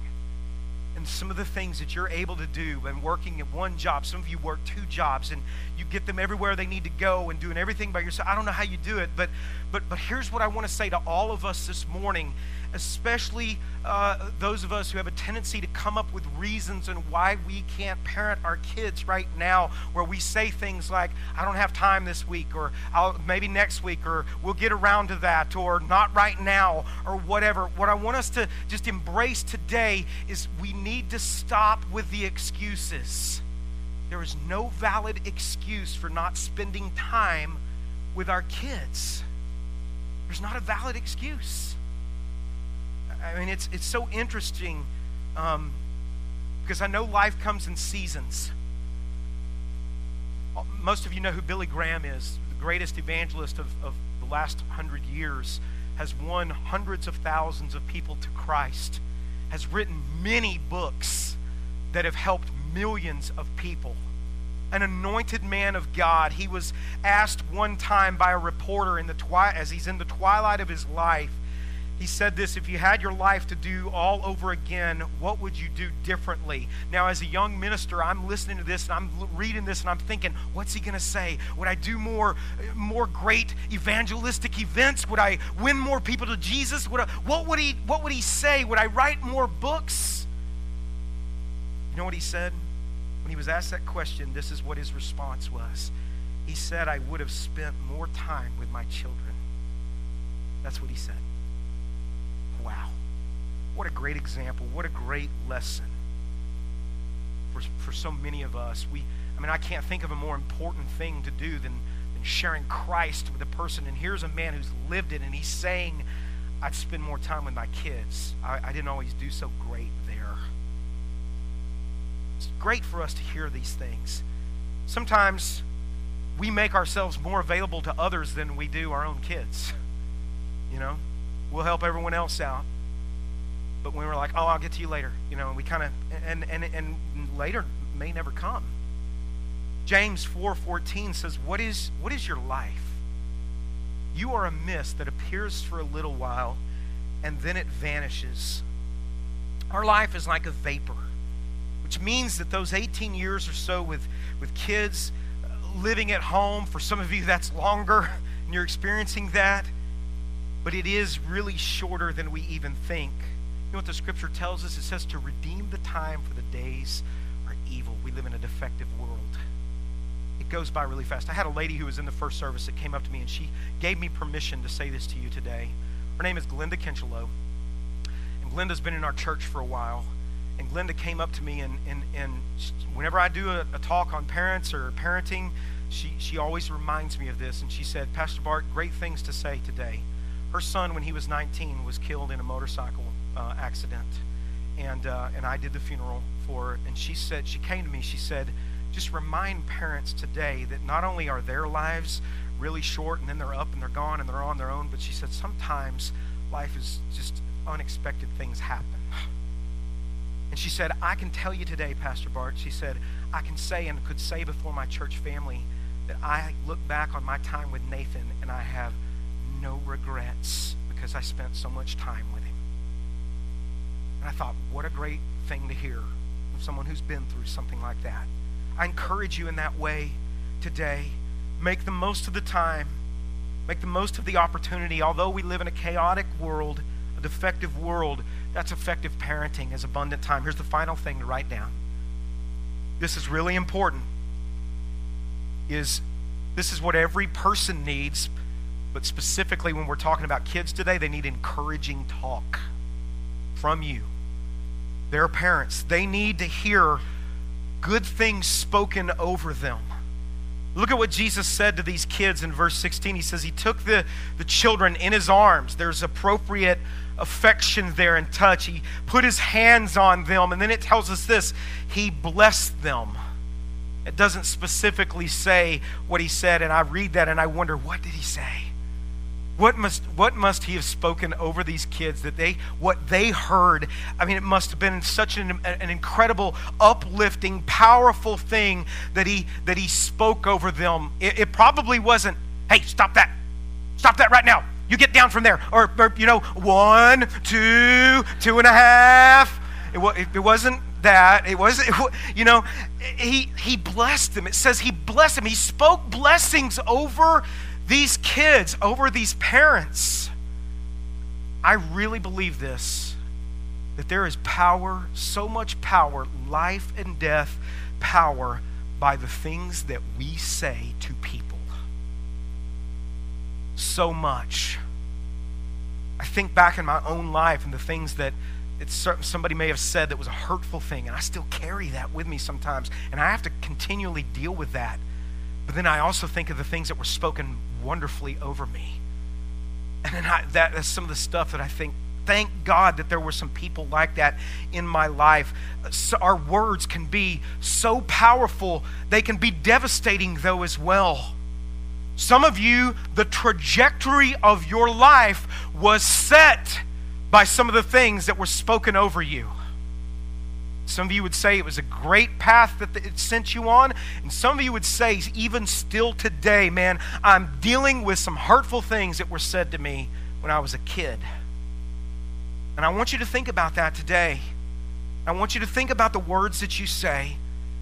and some of the things that you're able to do and working at one job. Some of you work two jobs and you get them everywhere they need to go and doing everything by yourself. I don't know how you do it, but but but here's what I want to say to all of us this morning especially uh, those of us who have a tendency to come up with reasons and why we can't parent our kids right now, where we say things like, I don't have time this week, or I'll, maybe next week, or we'll get around to that, or not right now, or whatever. What I want us to just embrace today is we need to stop with the excuses. There is no valid excuse for not spending time with our kids. There's not a valid excuse. I mean, it's, it's so interesting um, because I know life comes in seasons. Most of you know who Billy Graham is, the greatest evangelist of, of the last hundred years, has won hundreds of thousands of people to Christ, has written many books that have helped millions of people. An anointed man of God. He was asked one time by a reporter in the twi- as he's in the twilight of his life he said this if you had your life to do all over again, what would you do differently? Now, as a young minister, I'm listening to this and I'm reading this and I'm thinking, what's he going to say? Would I do more, more great evangelistic events? Would I win more people to Jesus? Would I, what, would he, what would he say? Would I write more books? You know what he said? When he was asked that question, this is what his response was. He said, I would have spent more time with my children. That's what he said. Wow. What a great example. What a great lesson for, for so many of us. We, I mean, I can't think of a more important thing to do than, than sharing Christ with a person. And here's a man who's lived it, and he's saying, I'd spend more time with my kids. I, I didn't always do so great there. It's great for us to hear these things. Sometimes we make ourselves more available to others than we do our own kids. You know? We'll help everyone else out. But when we're like, oh, I'll get to you later, you know, we kind of, and, and, and later may never come. James 4.14 says, what is, what is your life? You are a mist that appears for a little while and then it vanishes. Our life is like a vapor, which means that those 18 years or so with, with kids uh, living at home, for some of you that's longer, and you're experiencing that, but it is really shorter than we even think. You know what the scripture tells us? It says to redeem the time for the days are evil. We live in a defective world. It goes by really fast. I had a lady who was in the first service that came up to me and she gave me permission to say this to you today. Her name is Glenda Kinchelow. And Glenda's been in our church for a while. And Glenda came up to me and, and, and whenever I do a, a talk on parents or parenting, she, she always reminds me of this. And she said, Pastor Bart, great things to say today her son, when he was 19, was killed in a motorcycle uh, accident. And, uh, and I did the funeral for her. And she said, she came to me, she said, just remind parents today that not only are their lives really short and then they're up and they're gone and they're on their own, but she said sometimes life is just unexpected things happen. And she said, I can tell you today, Pastor Bart, she said, I can say and could say before my church family that I look back on my time with Nathan and I have no regrets because I spent so much time with him. And I thought, what a great thing to hear from someone who's been through something like that. I encourage you in that way today. Make the most of the time. Make the most of the opportunity. Although we live in a chaotic world, a defective world, that's effective parenting is abundant time. Here's the final thing to write down. This is really important. Is this is what every person needs, but specifically when we're talking about kids today, they need encouraging talk from you. Their parents, they need to hear good things spoken over them. Look at what Jesus said to these kids in verse 16. He says he took the, the children in his arms. There's appropriate affection there and touch. He put his hands on them. And then it tells us this He blessed them. It doesn't specifically say what he said. And I read that and I wonder, what did he say? What must, what must he have spoken over these kids that they, what they heard? I mean, it must have been such an, an incredible, uplifting, powerful thing that he, that he spoke over them. It, it probably wasn't, hey, stop that. Stop that right now. You get down from there. Or, or you know, one, two, two and a half. It, it wasn't that. It was, it, you know, he, he blessed them. It says he blessed them. He spoke blessings over these kids, over these parents. I really believe this that there is power, so much power, life and death power by the things that we say to people. So much. I think back in my own life and the things that it's somebody may have said that was a hurtful thing, and I still carry that with me sometimes, and I have to continually deal with that. But then I also think of the things that were spoken wonderfully over me. And then I, that, that's some of the stuff that I think, thank God that there were some people like that in my life. So our words can be so powerful, they can be devastating, though, as well. Some of you, the trajectory of your life was set by some of the things that were spoken over you. Some of you would say it was a great path that it sent you on. And some of you would say, even still today, man, I'm dealing with some hurtful things that were said to me when I was a kid. And I want you to think about that today. I want you to think about the words that you say.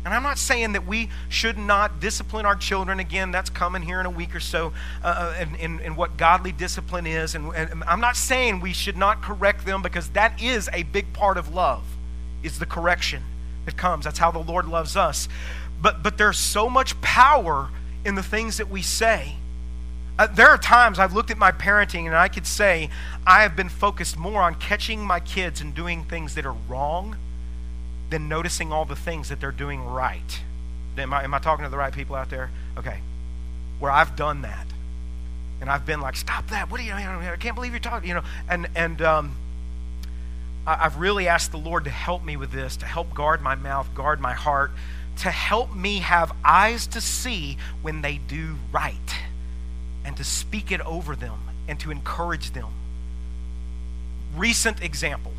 And I'm not saying that we should not discipline our children. Again, that's coming here in a week or so, uh, in, in, in, what godly discipline is. And, and I'm not saying we should not correct them because that is a big part of love is the correction that comes. That's how the Lord loves us. But, but there's so much power in the things that we say. Uh, there are times I've looked at my parenting and I could say I have been focused more on catching my kids and doing things that are wrong than noticing all the things that they're doing right. Am I, am I talking to the right people out there? Okay. Where I've done that. And I've been like, stop that. What are you, I can't believe you're talking, you know. And, and, um, I've really asked the Lord to help me with this, to help guard my mouth, guard my heart, to help me have eyes to see when they do right, and to speak it over them and to encourage them. Recent example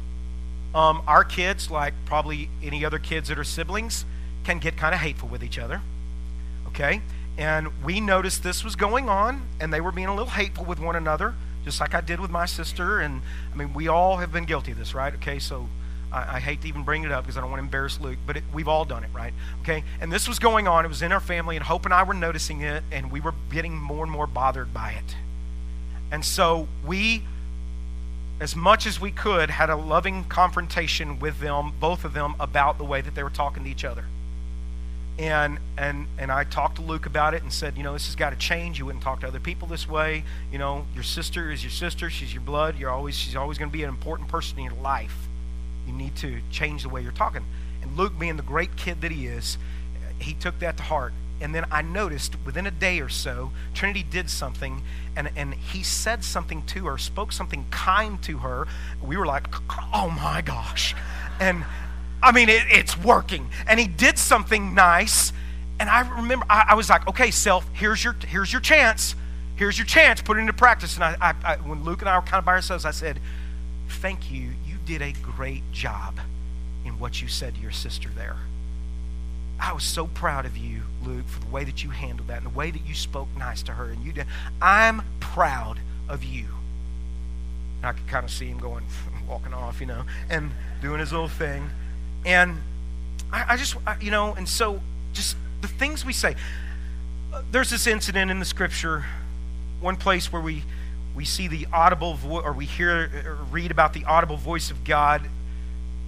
um, our kids, like probably any other kids that are siblings, can get kind of hateful with each other. Okay? And we noticed this was going on, and they were being a little hateful with one another just like I did with my sister. And I mean, we all have been guilty of this, right? Okay, so I, I hate to even bring it up because I don't want to embarrass Luke, but it, we've all done it, right? Okay, and this was going on. It was in our family, and Hope and I were noticing it, and we were getting more and more bothered by it. And so we, as much as we could, had a loving confrontation with them, both of them, about the way that they were talking to each other and and and I talked to Luke about it and said, you know, this has got to change. You wouldn't talk to other people this way. You know, your sister is your sister. She's your blood. You're always she's always going to be an important person in your life. You need to change the way you're talking. And Luke, being the great kid that he is, he took that to heart. And then I noticed within a day or so, Trinity did something, and, and he said something to her, spoke something kind to her. We were like, oh my gosh. And I mean, it, it's working. And he did something nice. And I remember, I, I, was like, okay, self, here's your, here's your chance. Here's your chance. Put it into practice. And I, I, I, when Luke and I were kind of by ourselves, I said, thank you. You did a great job in what you said to your sister there. I was so proud of you, Luke, for the way that you handled that and the way that you spoke nice to her. And you did. I'm proud of you. And I could kind of see him going, walking off, you know, and doing his little thing. And I, I just, I, you know, and so just the things we say. There's this incident in the scripture, one place where we we see the audible or we hear or read about the audible voice of God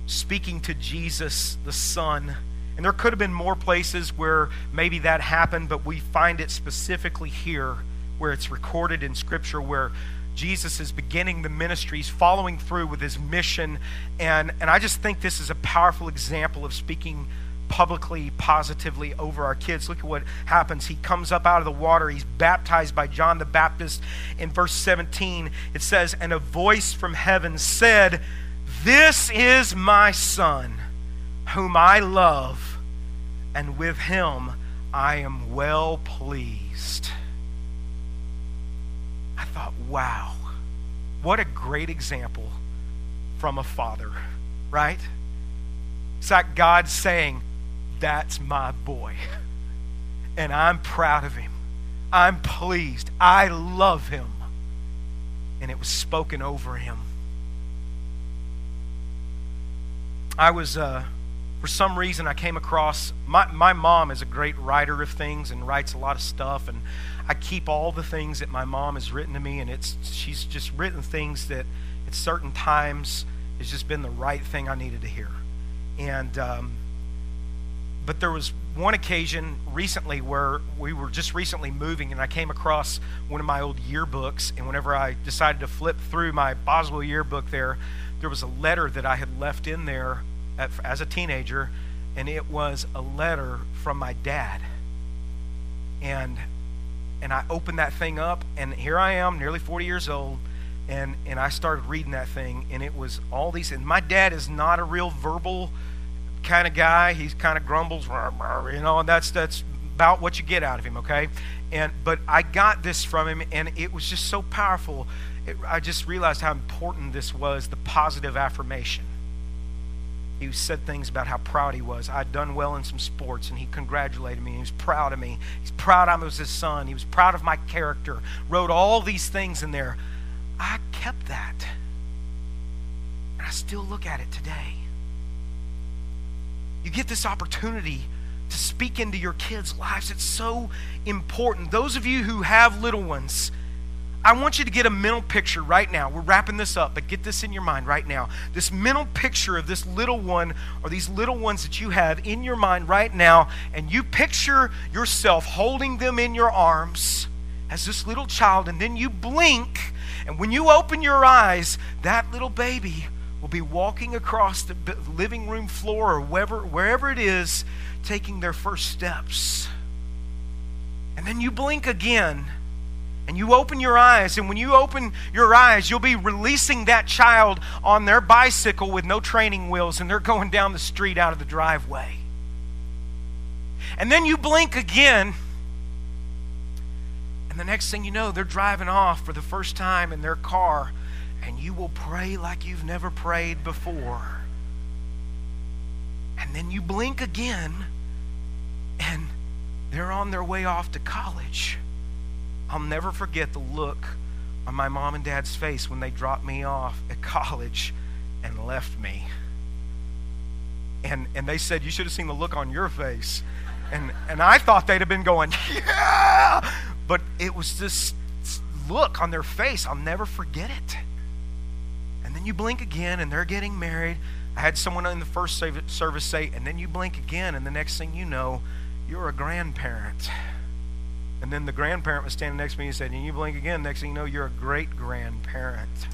speaking to Jesus, the Son. And there could have been more places where maybe that happened, but we find it specifically here where it's recorded in Scripture where Jesus is beginning the ministry, he's following through with his mission. And, and I just think this is a powerful example of speaking publicly, positively over our kids. Look at what happens. He comes up out of the water. He's baptized by John the Baptist. In verse 17, it says, And a voice from heaven said, This is my son, whom I love, and with him I am well pleased. I thought, wow, what a great example from a father, right? It's like God saying, that's my boy. And I'm proud of him. I'm pleased. I love him. And it was spoken over him. I was, uh, for some reason, I came across my, my mom is a great writer of things and writes a lot of stuff. And I keep all the things that my mom has written to me. And it's she's just written things that at certain times has just been the right thing I needed to hear. And, um, but there was one occasion recently where we were just recently moving and I came across one of my old yearbooks and whenever I decided to flip through my Boswell yearbook there there was a letter that I had left in there as a teenager and it was a letter from my dad and and I opened that thing up and here I am nearly 40 years old and and I started reading that thing and it was all these and my dad is not a real verbal kind of guy. He kind of grumbles, you know, and that's that's about what you get out of him, okay? And but I got this from him, and it was just so powerful. It, I just realized how important this was the positive affirmation. He said things about how proud he was. I'd done well in some sports, and he congratulated me. He was proud of me. He's proud I was his son. He was proud of my character. Wrote all these things in there. I kept that. And I still look at it today. You get this opportunity to speak into your kids' lives. It's so important. Those of you who have little ones, I want you to get a mental picture right now. We're wrapping this up, but get this in your mind right now. This mental picture of this little one or these little ones that you have in your mind right now, and you picture yourself holding them in your arms as this little child, and then you blink, and when you open your eyes, that little baby will be walking across the living room floor or wherever, wherever it is, taking their first steps. And then you blink again and you open your eyes. And when you open your eyes, you'll be releasing that child on their bicycle with no training wheels and they're going down the street out of the driveway. And then you blink again. And the next thing you know, they're driving off for the first time in their car and you will pray like you've never prayed before. And then you blink again, and they're on their way off to college. I'll never forget the look on my mom and dad's face when they dropped me off at college and left me. And, and they said, You should have seen the look on your face. And, and I thought they'd have been going, Yeah! But it was this look on their face. I'll never forget it. And then you blink again and they're getting married. I had someone in the first service say, and then you blink again, and the next thing you know, you're a grandparent. And then the grandparent was standing next to me and said, and you blink again, next thing you know, you're a great grandparent.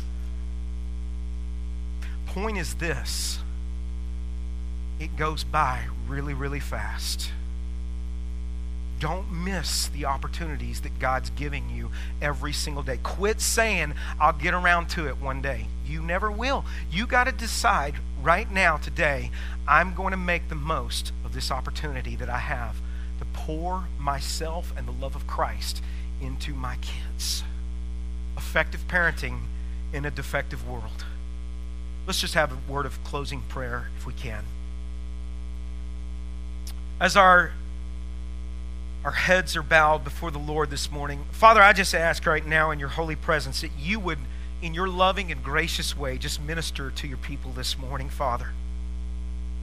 Point is this it goes by really, really fast. Don't miss the opportunities that God's giving you every single day. Quit saying, I'll get around to it one day. You never will. You got to decide right now, today, I'm going to make the most of this opportunity that I have pour myself and the love of Christ into my kids. Effective parenting in a defective world. Let's just have a word of closing prayer if we can. as our our heads are bowed before the Lord this morning, Father, I just ask right now in your holy presence that you would, in your loving and gracious way, just minister to your people this morning, Father.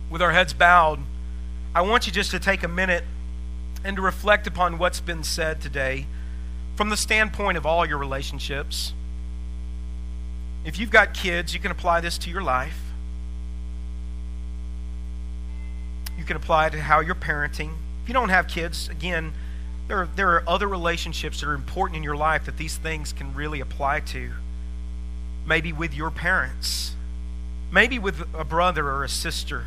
With our heads bowed, I want you just to take a minute and to reflect upon what's been said today from the standpoint of all your relationships. If you've got kids, you can apply this to your life. You can apply it to how you're parenting. If you don't have kids, again, there are, there are other relationships that are important in your life that these things can really apply to. Maybe with your parents, maybe with a brother or a sister,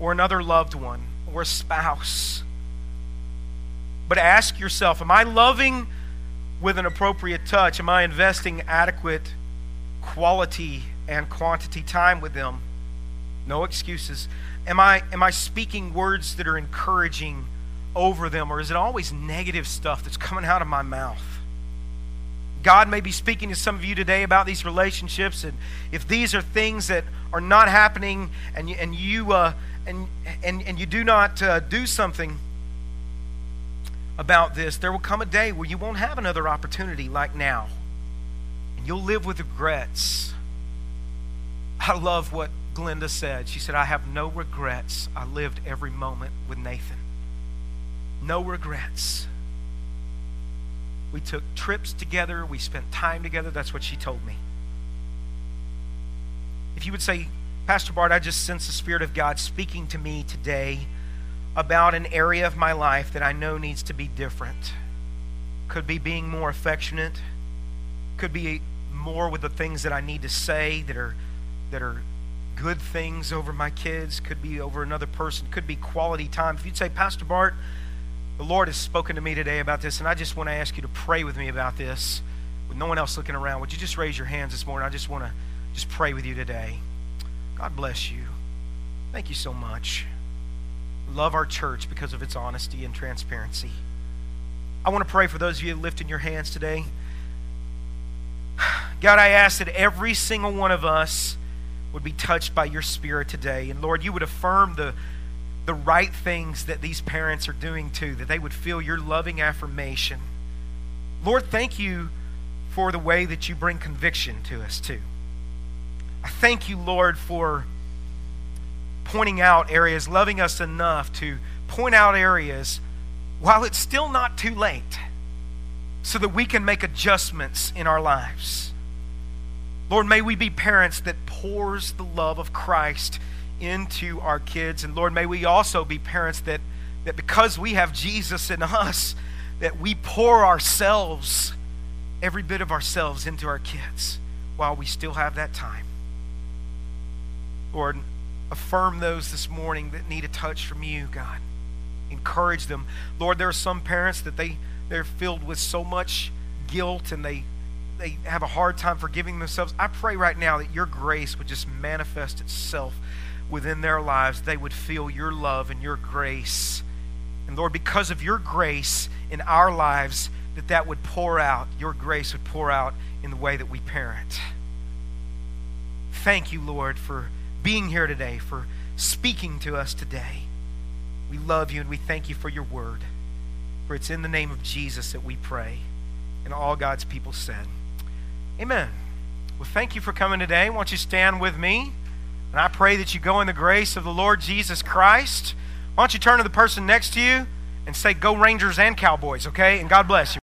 or another loved one, or a spouse. But ask yourself Am I loving with an appropriate touch? Am I investing adequate quality and quantity time with them? No excuses. Am I, am I speaking words that are encouraging over them, or is it always negative stuff that's coming out of my mouth? God may be speaking to some of you today about these relationships, and if these are things that are not happening, and you, and you uh, and and and you do not uh, do something about this, there will come a day where you won't have another opportunity like now, and you'll live with regrets. I love what Glenda said. She said, "I have no regrets. I lived every moment with Nathan." No regrets. We took trips together, we spent time together. That's what she told me. If you would say, Pastor Bart, I just sense the Spirit of God speaking to me today about an area of my life that I know needs to be different. Could be being more affectionate, could be more with the things that I need to say that are that are good things over my kids, could be over another person, could be quality time. If you'd say, Pastor Bart, the Lord has spoken to me today about this, and I just want to ask you to pray with me about this with no one else looking around. Would you just raise your hands this morning? I just want to just pray with you today. God bless you. Thank you so much. Love our church because of its honesty and transparency. I want to pray for those of you lifting your hands today. God, I ask that every single one of us would be touched by your spirit today. And Lord, you would affirm the the right things that these parents are doing too, that they would feel your loving affirmation. Lord, thank you for the way that you bring conviction to us too. I thank you, Lord, for pointing out areas, loving us enough to point out areas while it's still not too late so that we can make adjustments in our lives. Lord, may we be parents that pours the love of Christ into our kids. And Lord, may we also be parents that, that because we have Jesus in us, that we pour ourselves, every bit of ourselves, into our kids while we still have that time. Lord, affirm those this morning that need a touch from you, God. Encourage them. Lord, there are some parents that they, they're filled with so much guilt and they they have a hard time forgiving themselves. I pray right now that your grace would just manifest itself within their lives, they would feel your love and your grace. And Lord, because of your grace in our lives, that that would pour out, your grace would pour out in the way that we parent. Thank you, Lord, for being here today, for speaking to us today. We love you and we thank you for your word. For it's in the name of Jesus that we pray. And all God's people said, Amen. Well, thank you for coming today. Won't you stand with me? And I pray that you go in the grace of the Lord Jesus Christ. Why don't you turn to the person next to you and say, Go Rangers and Cowboys, okay? And God bless you.